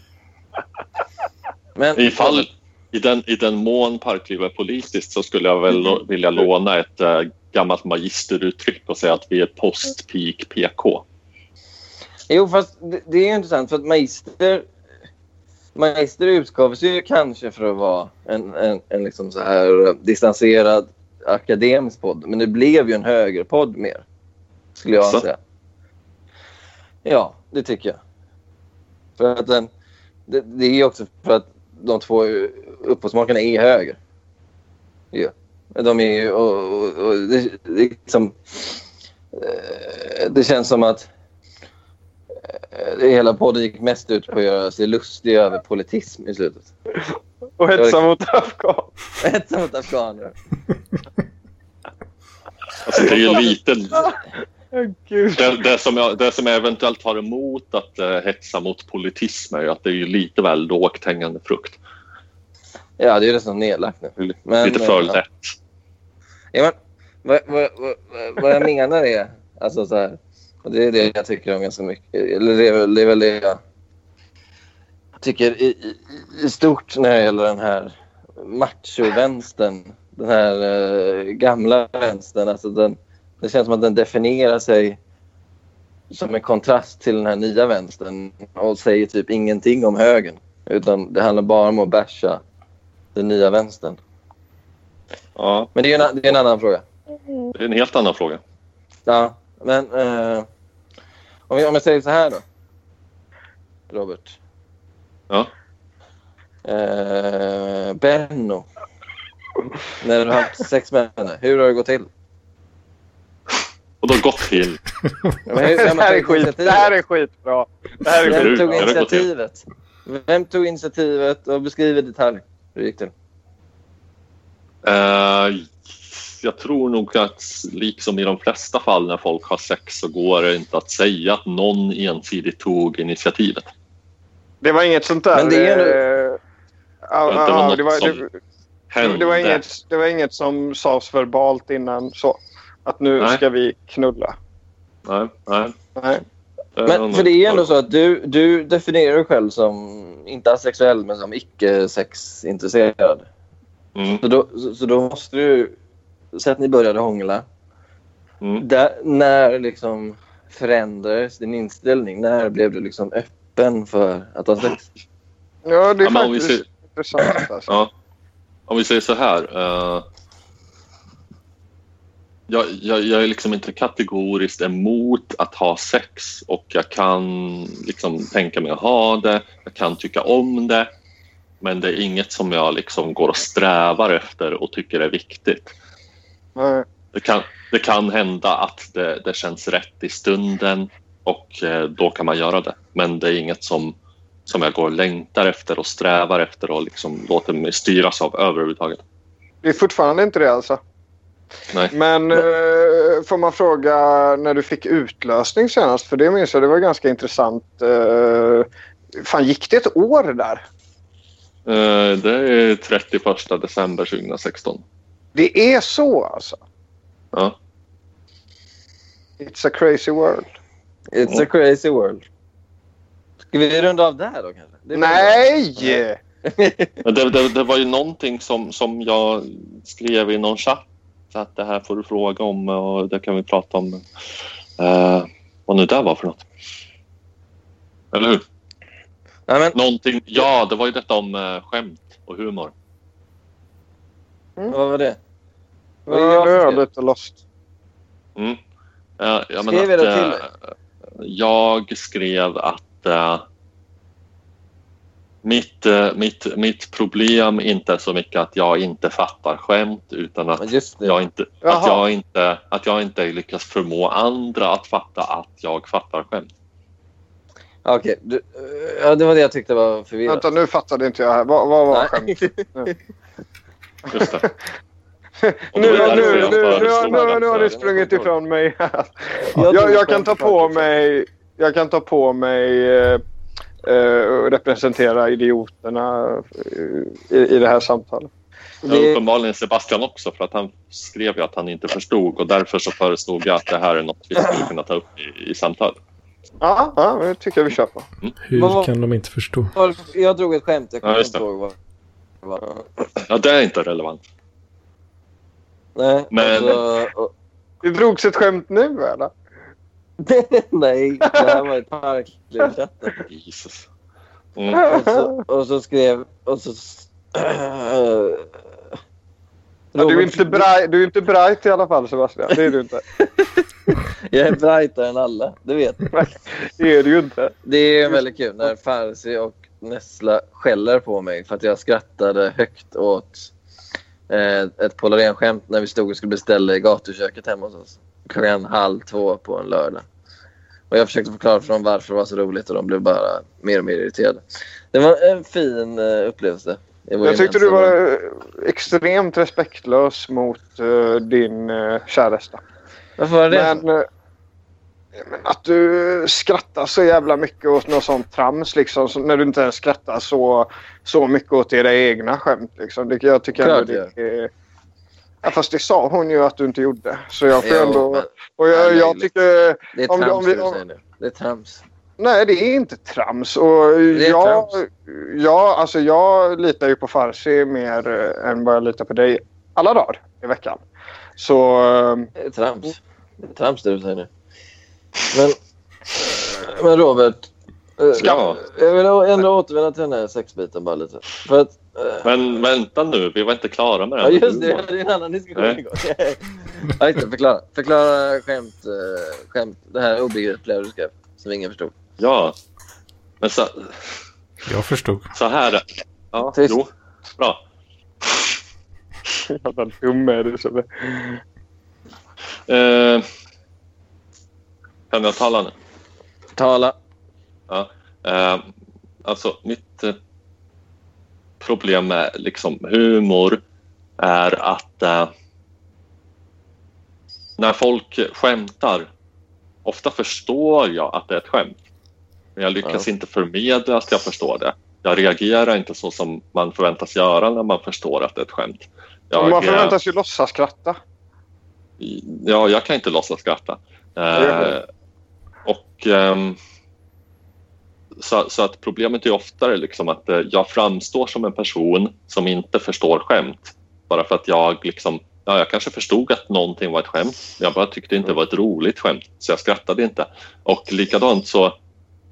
Men Ifall, i, den, I den mån Parkliv är politiskt så skulle jag väl vilja låna ett äh, gammalt magisteruttryck och säga att vi är post-peak PK. Jo, fast det, det är intressant för att Magister, Magister utgav sig ju kanske för att vara en, en, en liksom så här distanserad akademisk podd. Men det blev ju en högerpodd mer, skulle jag Så? säga. Ja, det tycker jag. För att den, det, det är ju också för att de två upphovsmakarna är höger. Ja. De är ju... Och, och, och det, det, är liksom, eh, det känns som att eh, det hela podden gick mest ut på att göra sig lustig över politism i slutet. Och hetsa mot afghan. Ett mot afghaner. Alltså, det är ju lite... Gud. Det, det, som jag, det som jag eventuellt har emot att uh, hetsa mot politism är ju att det är ju lite väl lågt hängande frukt. Ja, det är ju nästan nedlagt nu. Men, lite för ja. lätt. Ja, men, vad, vad, vad, vad jag menar är... Alltså så här, och det är det jag tycker om ganska mycket. Eller det är väl det, är väl det jag tycker i, i, i stort när det gäller den här macho-vänstern. Den här eh, gamla vänstern. Alltså den, det känns som att den definierar sig som en kontrast till den här nya vänstern och säger typ ingenting om högern. Utan det handlar bara om att basha den nya vänstern. Ja, Men det är, en, det är en annan fråga. det är en helt annan fråga. Ja, men eh, om, jag, om jag säger så här då. Robert. Ja. Eh, Benno. När du har haft sex med henne, hur har det gått till? Och då hur- Det här är skit. Det här är skitbra. Det här är Vem tog det initiativet? Vem tog initiativet och beskriv i detalj hur det gick till? Eh, jag tror nog att liksom i de flesta fall när folk har sex så går det inte att säga att någon ensidigt tog initiativet. Det var inget sånt där... Men det är eh, ja, Det var det, det, det, var inget, det var inget som sades verbalt innan så. Att nu Nej. ska vi knulla. Nej, nej. Nej. Men för det är ju ändå så att du, du definierar dig själv som, inte asexuell, men som icke-sexintresserad. Mm, Så då, så, så då måste du... Säg att ni började hångla. mm. Där, när liksom förändrades din inställning? När blev du liksom öppen för att ha sex? Ja, det är Ja, men om vi faktiskt ser- intressant. Alltså. Ja. Om vi säger så här. eh, jag, jag, jag är liksom inte kategoriskt emot att ha sex och jag kan liksom tänka mig att ha det. Jag kan tycka om det. Men det är inget som jag liksom går och strävar efter och tycker är viktigt. Nej. Det kan, det kan hända att det, det känns rätt i stunden och eh, då kan man göra det. Men det är inget som, som jag går och längtar efter och strävar efter och liksom låter mig styras av överhuvudtaget. Det är fortfarande inte det alltså. Nej. Men eh, får man fråga när du fick utlösning senast? För det minns jag, det var ganska intressant. Eh, fan, gick det ett år där? Eh, det är 31 december 2016. Det är så alltså? Ja. It's a crazy world. It's a crazy world. Ska vi runda av där då kanske? Nej! Det, det, det var ju någonting som, som jag skrev i någon chatt så att det här får du fråga om och det kan vi prata om. Eh, vad nu det var för något. Eller hur? Nej, men, Någonting, ja, det var ju detta om eh, skämt och humor. vad var det? Vad är jag lite lost. Mm. Eh, jag Skrev jag att, det till eh, dig? Jag skrev att eh, mitt, eh, mitt, mitt problem inte är så mycket att jag inte fattar skämt utan att jag inte, Jaha. att, jag inte, att jag inte lyckas förmå andra att fatta att jag fattar skämt. Okej, du- ja, det var det jag tyckte var förvirrat. Vänta, nu fattade inte jag här. Vad, vad var skämtet? Just det. Nu, nu, nu, nu, har eh, ni sprungit ifrån mig. Jag jag, kan ta på mig... Jag kan ta på mig eh, representera idioterna eh, i, i det här samtalet. Ja, Det- uppenbarligen Sebastian också för att han skrev ju att han inte förstod och därför så föreslog jag att det här är något vi skulle kunna ta upp i, i samtal. Ja, ja, det tycker jag vi kör på. Hur Vad var- kan de inte förstå? Jag drog ett skämt. Jag Ja, kommer just inte ihåg vad. Ja, det är inte relevant. Nej, Men- alltså, Det drogs ett skämt nu eller? nej, det här var ett parklivchatten. Jesus. Mm. Och så, och så skrev... Och så, Ja, du, är inte bright, du är inte bright i alla fall Sebastian. Det är du inte. Jag är brightare än alla, det vet du. Det är du ju inte. Det är väldigt kul när Farsi och Nessla skäller på mig för att jag skrattade högt åt eh, ett Polaren-skämt när vi stod och skulle beställa i gatuköket hemma hos oss. Klockan halv två på en lördag. Och jag försökte förklara för dem varför det var så roligt och de blev bara mer och mer irriterade. Det var en fin eh, upplevelse. Jag tyckte du var extremt respektlös mot eh, din uh, käresta. Varför var det? Men, men att du skrattar så jävla mycket åt något sånt trams liksom. Så när du inte ens skrattar så, så mycket åt era egna skämt. Liksom. Det, jag tycker Klart ändå det är... Ja, fast det sa hon ju att du inte gjorde. Så jag får Jo, ändå... men Och jag, Nej, jag tycker... det är om trams om vi- det du om- säger nu. Det är trams. Nej, det är inte trams. Och jag, trams. jag, alltså jag litar ju på Farsi mer eh, än vad jag litar på dig alla dagar i veckan. Så... eh, Det är trams. Det är trams det du säger nu. Men, men Robert. eh, Ja. Jag vill ändå återvända till den här sexbiten bara lite. För att, Men vänta nu, vi var inte klara med det ja just det, det är en annan diskussion Nej. igång. ja, just det, förklara. Förklara skämt, eh, skämt, det här obegripliga du skrev. Som ingen förstod. Ja. Men så, Jag förstod. så här. Ja, Tyst. jo. Bra. Jävla dum är du. Så. Eh, kan jag tala nu? Tala. Eh, alltså, mitt eh, problem med liksom, humor är att eh, när folk skämtar, ofta förstår jag att det är ett skämt. Men jag lyckas Ja. inte förmedla att jag förstår det. Jag reagerar inte så som man förväntas göra när man förstår att det är ett skämt. Jag, Man eh, förväntas ju låtsas skratta. Ja, jag kan inte låtsas skratta. Eh, och ehm, så, så att problemet är oftare liksom att eh, jag framstår som en person som inte förstår skämt. Bara för att jag liksom, ja, jag kanske förstod att någonting var ett skämt. Men jag bara tyckte inte det var ett roligt skämt, så jag skrattade inte. Och likadant så,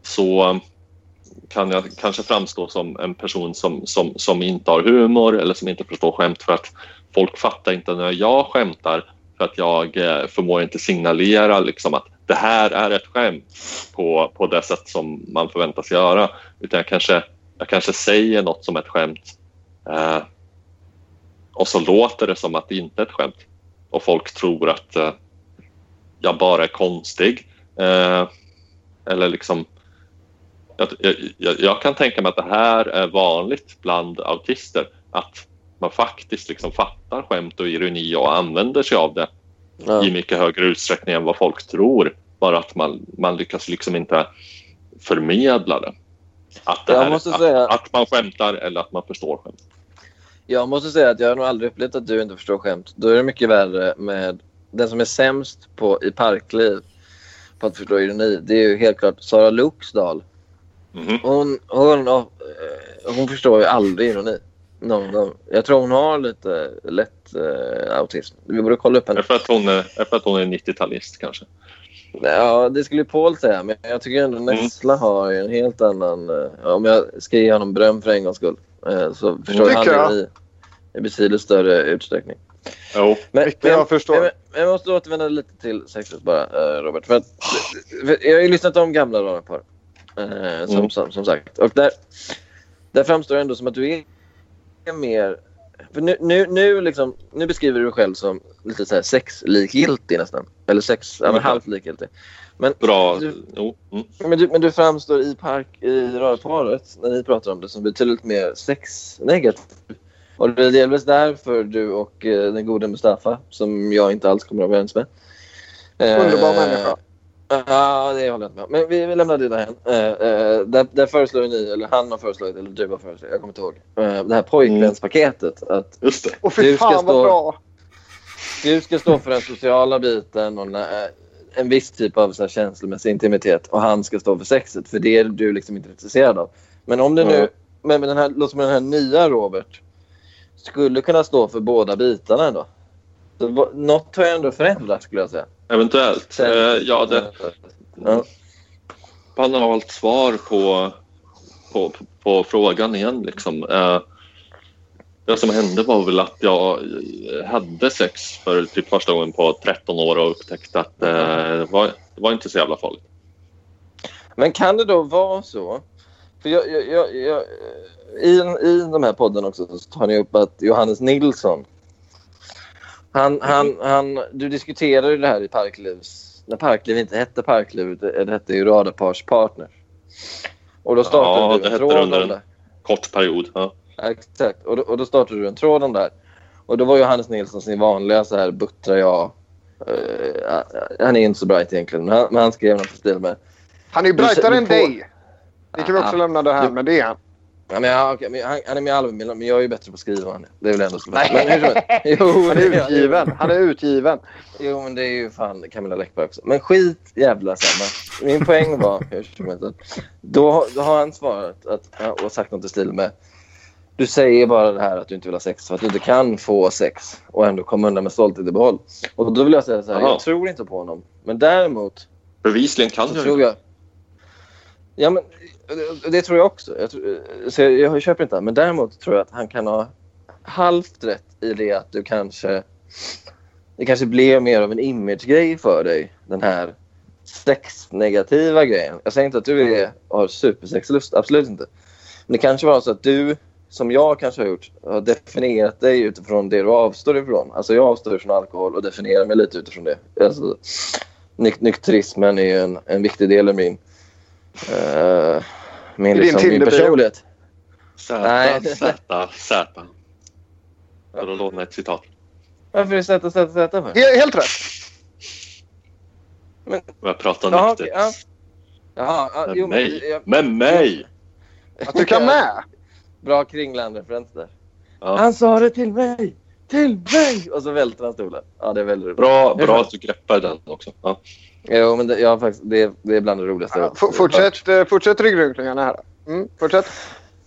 så kan jag kanske framstå som en person som, som, som inte har humor eller som inte förstår skämt för att folk fattar inte när jag skämtar för att jag eh, förmår inte signalera liksom att det här är ett skämt på, på det sätt som man förväntas göra. Utan jag kanske, jag kanske säger något som ett skämt eh, och så låter det som att det inte är ett skämt. Och folk tror att eh, jag bara är konstig. Eh, eller liksom... Jag, jag, jag kan tänka mig att det här är vanligt bland autister. Att man faktiskt liksom fattar skämt och ironi och använder sig av det Ja. i mycket högre utsträckning än vad folk tror. Bara att man, man lyckas liksom inte förmedla det. Att, det Jag här, måste att, säga- att man skämtar eller att man förstår skämt. Jag måste säga att jag har nog aldrig upplevt att du inte förstår skämt. Då är det mycket värre med den som är sämst på, i parkliv på att förstå ironi. Det är ju helt klart Sara Luxdal. Mhm. Hon, hon, eh, hon förstår ju aldrig ironi. Någon gång. Jag tror hon har lite lätt eh, autism. Vi borde kolla upp henne. det för att hon är, är, för att hon är 90-talist kanske? Ja, det skulle ju Paul säga. Men jag tycker ändå Mm. Nessla har en helt annan... eh, om jag ska ge honom beröm för en gång skull. eh, så förstår han jag. ironi i betydligt större utsträckning. Jo. Men, Vilket jag förstår. Men, men jag måste återvända lite till sexet bara, eh, Robert. För att, för jag har ju lyssnat om gamla radarpar. Eh, som, Mm. som, som sagt. Och där, där framstår det ändå som att du är mer... För nu, nu, nu, liksom, nu beskriver du dig själv som lite så här sexlikgiltig nästan. Eller sex, ja, men Mm. halvt likgiltig. Men, Bra. Du- Jo. Mm. men, du, men du framstår i, park, i radarparet, när ni pratar om det, som betydligt mer sexnegativ. Och det är delvis därför du och eh, den gode Mustafa, som jag inte alls kommer överens med. eh, Underbar människa. Ja, det håller jag inte med. Men vi, vi lämnar det därhen. Uh, uh, där, där föreslår ni, eller han har föreslagit, eller du har föreslagit, jag kommer inte ihåg. Uh, det här pojkvänspaketet. Att Just det. Och Du fy ska fan vad stå- bra! du ska stå för den sociala biten och den, en viss typ av så här, känslomässig intimitet och han ska stå för sexet. För det är du liksom inte intresserad av. Men om det nu, Ja. men med den här, låt som den här nya Robert skulle kunna stå för båda bitarna då. Så, vad- något har ju ändå förändrats skulle jag säga. Eventuellt. Eh, ja, det, Ja. banalt svar på, på, på, på frågan igen. Liksom. Eh, det som hände var väl att jag eh, hade sex för typ första gången på 13 år och upptäckte att det, var, det var inte så jävla farligt. Men kan det då vara så? För jag, jag, jag, i, I de här podden också så tar ni upp att Johannes Nilsson han, han, han, du diskuterade ju det här i Parklivs... När Parkliv inte hette Parkliv, det hette ju Radarpars Partner. Och då startade Ja, du det en hette tråd om under en- det. Kort period. Ja. Exakt. Och då, och då startade du en tråd om det här. Och då var Johannes Nilsson sin vanliga så här buttra jag. Eh, han är inte så bright egentligen, men han, men han skrev något i stil med Han är ju brightare än dig. Det kan vi också Ah, lämna det här du- med det. Ja, men, ja, okej, men han, han är med i Alvemilan, men jag är ju bättre på att skriva än. Det är väl ändå så. Men hur som helst. Jo, Han det är utgiven. Han är utgiven. Jo, men det är ju fan Camilla Läckberg också. Men skit jävla samma. Min poäng var hur som helst, att då, då har han svarat att, och sagt något i stil med du säger bara det här att du inte vill ha sex för att du inte kan få sex och ändå komma undan med stolthet i behåll. Och då vill jag säga så här, Jaha. jag tror inte på honom. Men däremot Bevisligen kan jag tror jag... Ja, men det, tror jag också. Jag, tror, så jag, jag köper inte han. Men däremot tror jag att han kan ha halvt rätt i det att du kanske... Det kanske blev mer av en imagegrej för dig, den här sexnegativa grejen. Jag säger inte att du är, har supersexlust, absolut inte. Men det kanske var så att du, som jag kanske har gjort, har definierat dig utifrån det du avstår ifrån. Alltså jag avstår från alkohol och definierar mig lite utifrån det. Alltså, nyk nykterismen är ju en, en viktig del av min, uh, min, liksom, min personlighet. Z, Nej. Z, Z. För att låna ett citat. Varför är det sätta, sätta, sätta för? He- Helt rätt. Jag pratar Jaha, nykter. okej, ja. Jaha, ja, Med jo, men- mig. jag- Med mig! Att du kan med. Bra kringland-referens där. Ja. Han sa det till mig! Till mig! Och så välter han stolen. Ja, det är väldigt roligt. Bra, bra att du greppar den också. Ja. Jo, men det, jag har faktiskt, det, det är bland det roligaste Ja, f- fortsätt, eh, fortsätt ryggrunkningarna här. Mm, fortsätt.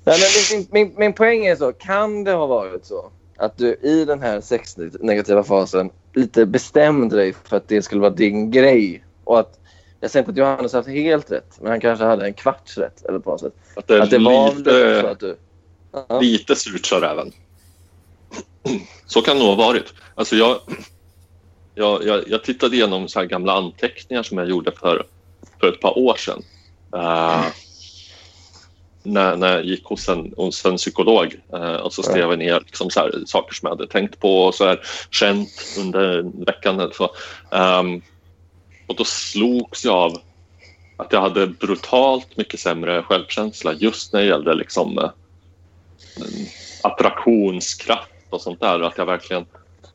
Nej, men min, min, min poäng är så. Kan det ha varit så att du i den här sexnegativa fasen lite bestämde dig för att det skulle vara din grej? Och att, jag säger inte att Johannes har haft helt rätt, men han kanske hade en kvarts rätt. Eller på något sätt. Att det Att det var lite så att du... Ja. lite surt sa räven. Så kan det nog ha varit. Alltså jag, jag, jag, jag tittade igenom så här gamla anteckningar som jag gjorde för, för ett par år sedan. Eh, när, när jag gick hos en, hos en psykolog eh, och så skrev jag ner liksom så här, saker som jag hade tänkt på och så här, känt under veckan. Eller så. Ehm, och då slogs jag av att jag hade brutalt mycket sämre självkänsla just när det gällde liksom, eh, attraktionskraft och sånt där. Att jag verkligen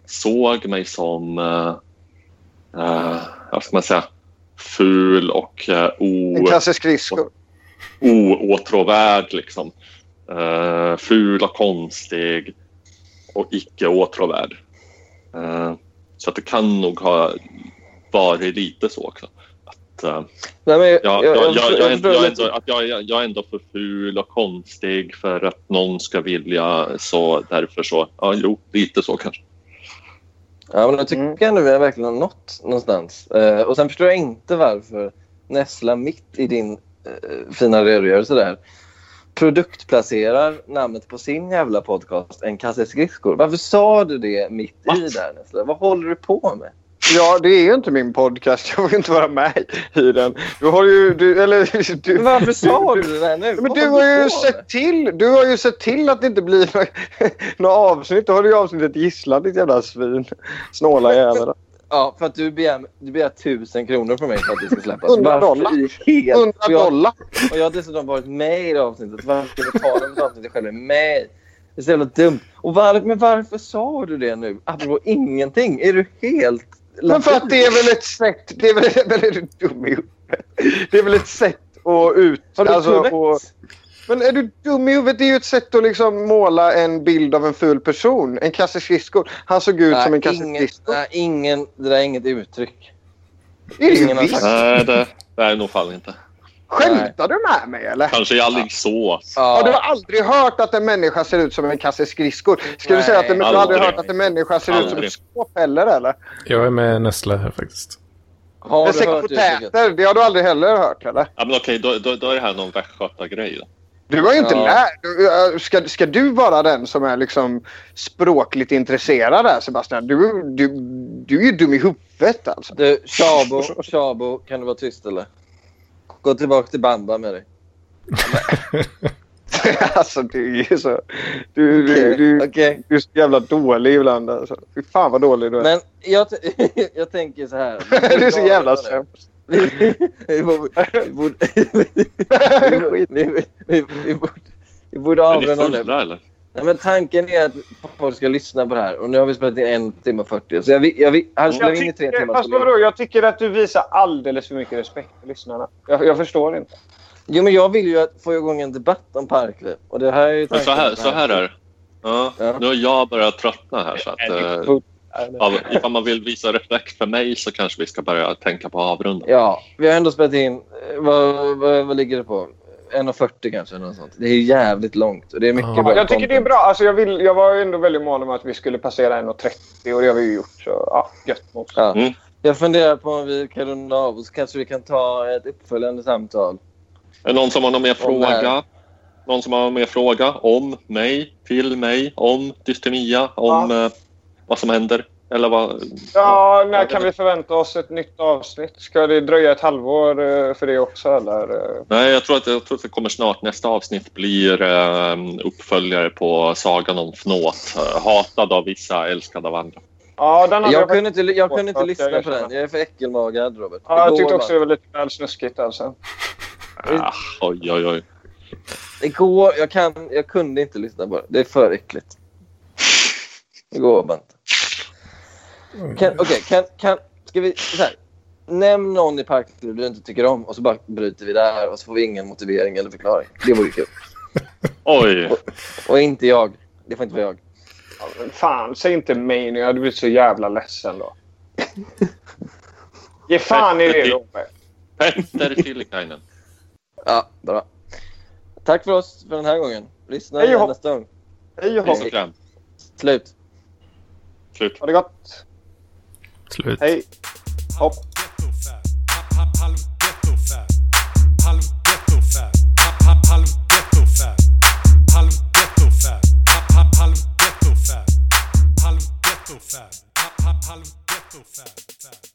såg mig som, eh, eh, vad ska man säga, ful och eh, o, En kasse skridskor. oåtråvärd. Liksom. Eh, ful och konstig och icke åtråvärd. Eh, så att det kan nog ha varit lite så också. Att, eh, jag är ändå för ful och konstig för att någon ska vilja så därför så, ja jo, lite så kanske. Ja, men jag tycker Mm. ändå vi har verkligen nått någonstans. Eh, och sen förstår jag inte varför Nessla mitt i din eh, fina redogörelse där produktplacerar namnet på sin jävla podcast En kasse skridskor. Varför sa du det mitt i där Nessla? Vad håller du på med? Ja, det är ju inte min podcast. Jag får inte vara med i den. Du har ju... Du, eller, du, varför sa du det där nu? Men du har ju sett till, du har ju sett till att det inte blir några, några avsnitt. Då har du ju avsnittet gisslan ditt jävla svin. Snåla jävel. Ja, för att du begär, du begär tusen kronor från mig för att det ska släppas. 100 Varför dollar. Helt, 100 och jag- dollar. Och jag har dessutom varit med i det avsnittet. Varför ska jag betala för ett avsnitt jag själv är med i? Det är så jävla dumt. Och var, men varför sa du det nu? Apropå ingenting. Är du helt Men för att det är väl ett sätt... Det är väl, väl är du dum i huvudet? Det är väl ett sätt att ut... Har du alltså, och, men är du dum i huvudet? Det är ju ett sätt att liksom måla en bild av en ful person. En kasse skridskor. Han såg ut som en kasse ingen, skridskor. nej, ingen, det där är inget uttryck. Det är det ju ingen har visst. sagt- Nej, det, det är nog fan inte. Skämtar du med mig eller? Kanske i Alingsås. Har du Ja, aldrig hört att en människa ser ut som en kasse skridskor? Ska du Nej, säga att du har aldrig aldrig. hört att en människa ser ut som Aldrig. ett skåp heller eller? Jag är med Nessla här faktiskt. har En du säck hört uttrycket? potäter, det har du aldrig heller hört eller? Ja, men okej, då, då, då är det här någon västgötagrej. då. Du har ju inte Ja. lärt du, ska, ska du vara den som är liksom språkligt intresserad här Sebastian? Du, du, du är ju dum i huvudet alltså. Du, Shabo, Shabo, kan du vara tyst eller? Gå tillbaka till Bamba med dig. alltså du är ju så... Du, du, du, Okej. du är så jävla dålig ibland alltså. Fy fan vad dålig du är. Men jag, jag tänker så här. du är så jävla sämst. Vi, borde, vi, borde, vi, borde, vi borde avrunda nu. eller? Nej, men tanken är att folk ska lyssna på det här. Och nu har vi spelat in en timme och 40. Så jag, jag, här spelar in i tre tycker, timmar. fast vadå, jag tycker att du visar alldeles för mycket respekt för lyssnarna. Jag, jag förstår inte. Jo, men jag vill ju att få igång en debatt om parkliv. Och det här är så här, så här är det. Ja, Ja. Nu har jag börjat tröttna här. Så att, eh, av, ifall man vill visa respekt för mig så kanske vi ska börja tänka på avrunda. Ja, vi har ändå spelat in... eh, Vad, vad, vad ligger det på? 1.40 kanske. Något sånt. Det är jävligt långt och det är mycket Ja, bra Jag tycker det är content. bra. Alltså jag, vill, jag var ändå väldigt mån om att vi skulle passera 1.30 och det har vi ju gjort. Så ja, gött mot. Ja. Mm. Jag funderar på om vi kan runda av och så kanske vi kan ta ett uppföljande samtal. Är det någon som har någon mer fråga? Någon som har någon mer fråga om mig, till mig, om dystemia, om eh, vad som händer? Eller vad? Ja, när kan vi förvänta oss ett nytt avsnitt? Ska det dröja ett halvår eh, för det också eller? Nej, jag tror, att, jag tror att det kommer snart. Nästa avsnitt blir eh, uppföljare på Sagan om Fnåt. Eh, hatad av vissa, älskad av andra. Ja, den Jag jag kunde inte, jag kunde inte Jag lyssna på erkänner. den. Jag är för äckelmagad, Robert. Ja, jag tyckte också det var lite väl snuskigt alltså. Ah, oj, oj, oj. Igår, jag, kan, jag kunde inte lyssna på det. Det är för äckligt. Igår bara inte. Okej, kan, kan, ska vi... Så här, nämn någon i Parkliv du inte tycker om och så bara bryter vi där och så får vi ingen motivering eller förklaring. Det vore kul. Oj! Och inte jag. Det får inte vara jag. Ja, men fan, säg inte mig nu. Jag hade blivit så jävla ledsen då. Ge fan i det Robert. Petter Tillikainen. Ja, bra. Tack för oss för den här gången. Lyssna Hej och igen nästa gång. Hej och och. Slut. Slut. Ha det gott. Slut. Hej. Hopp. Halv ghetto fab, halv ghetto fab, fab, fab.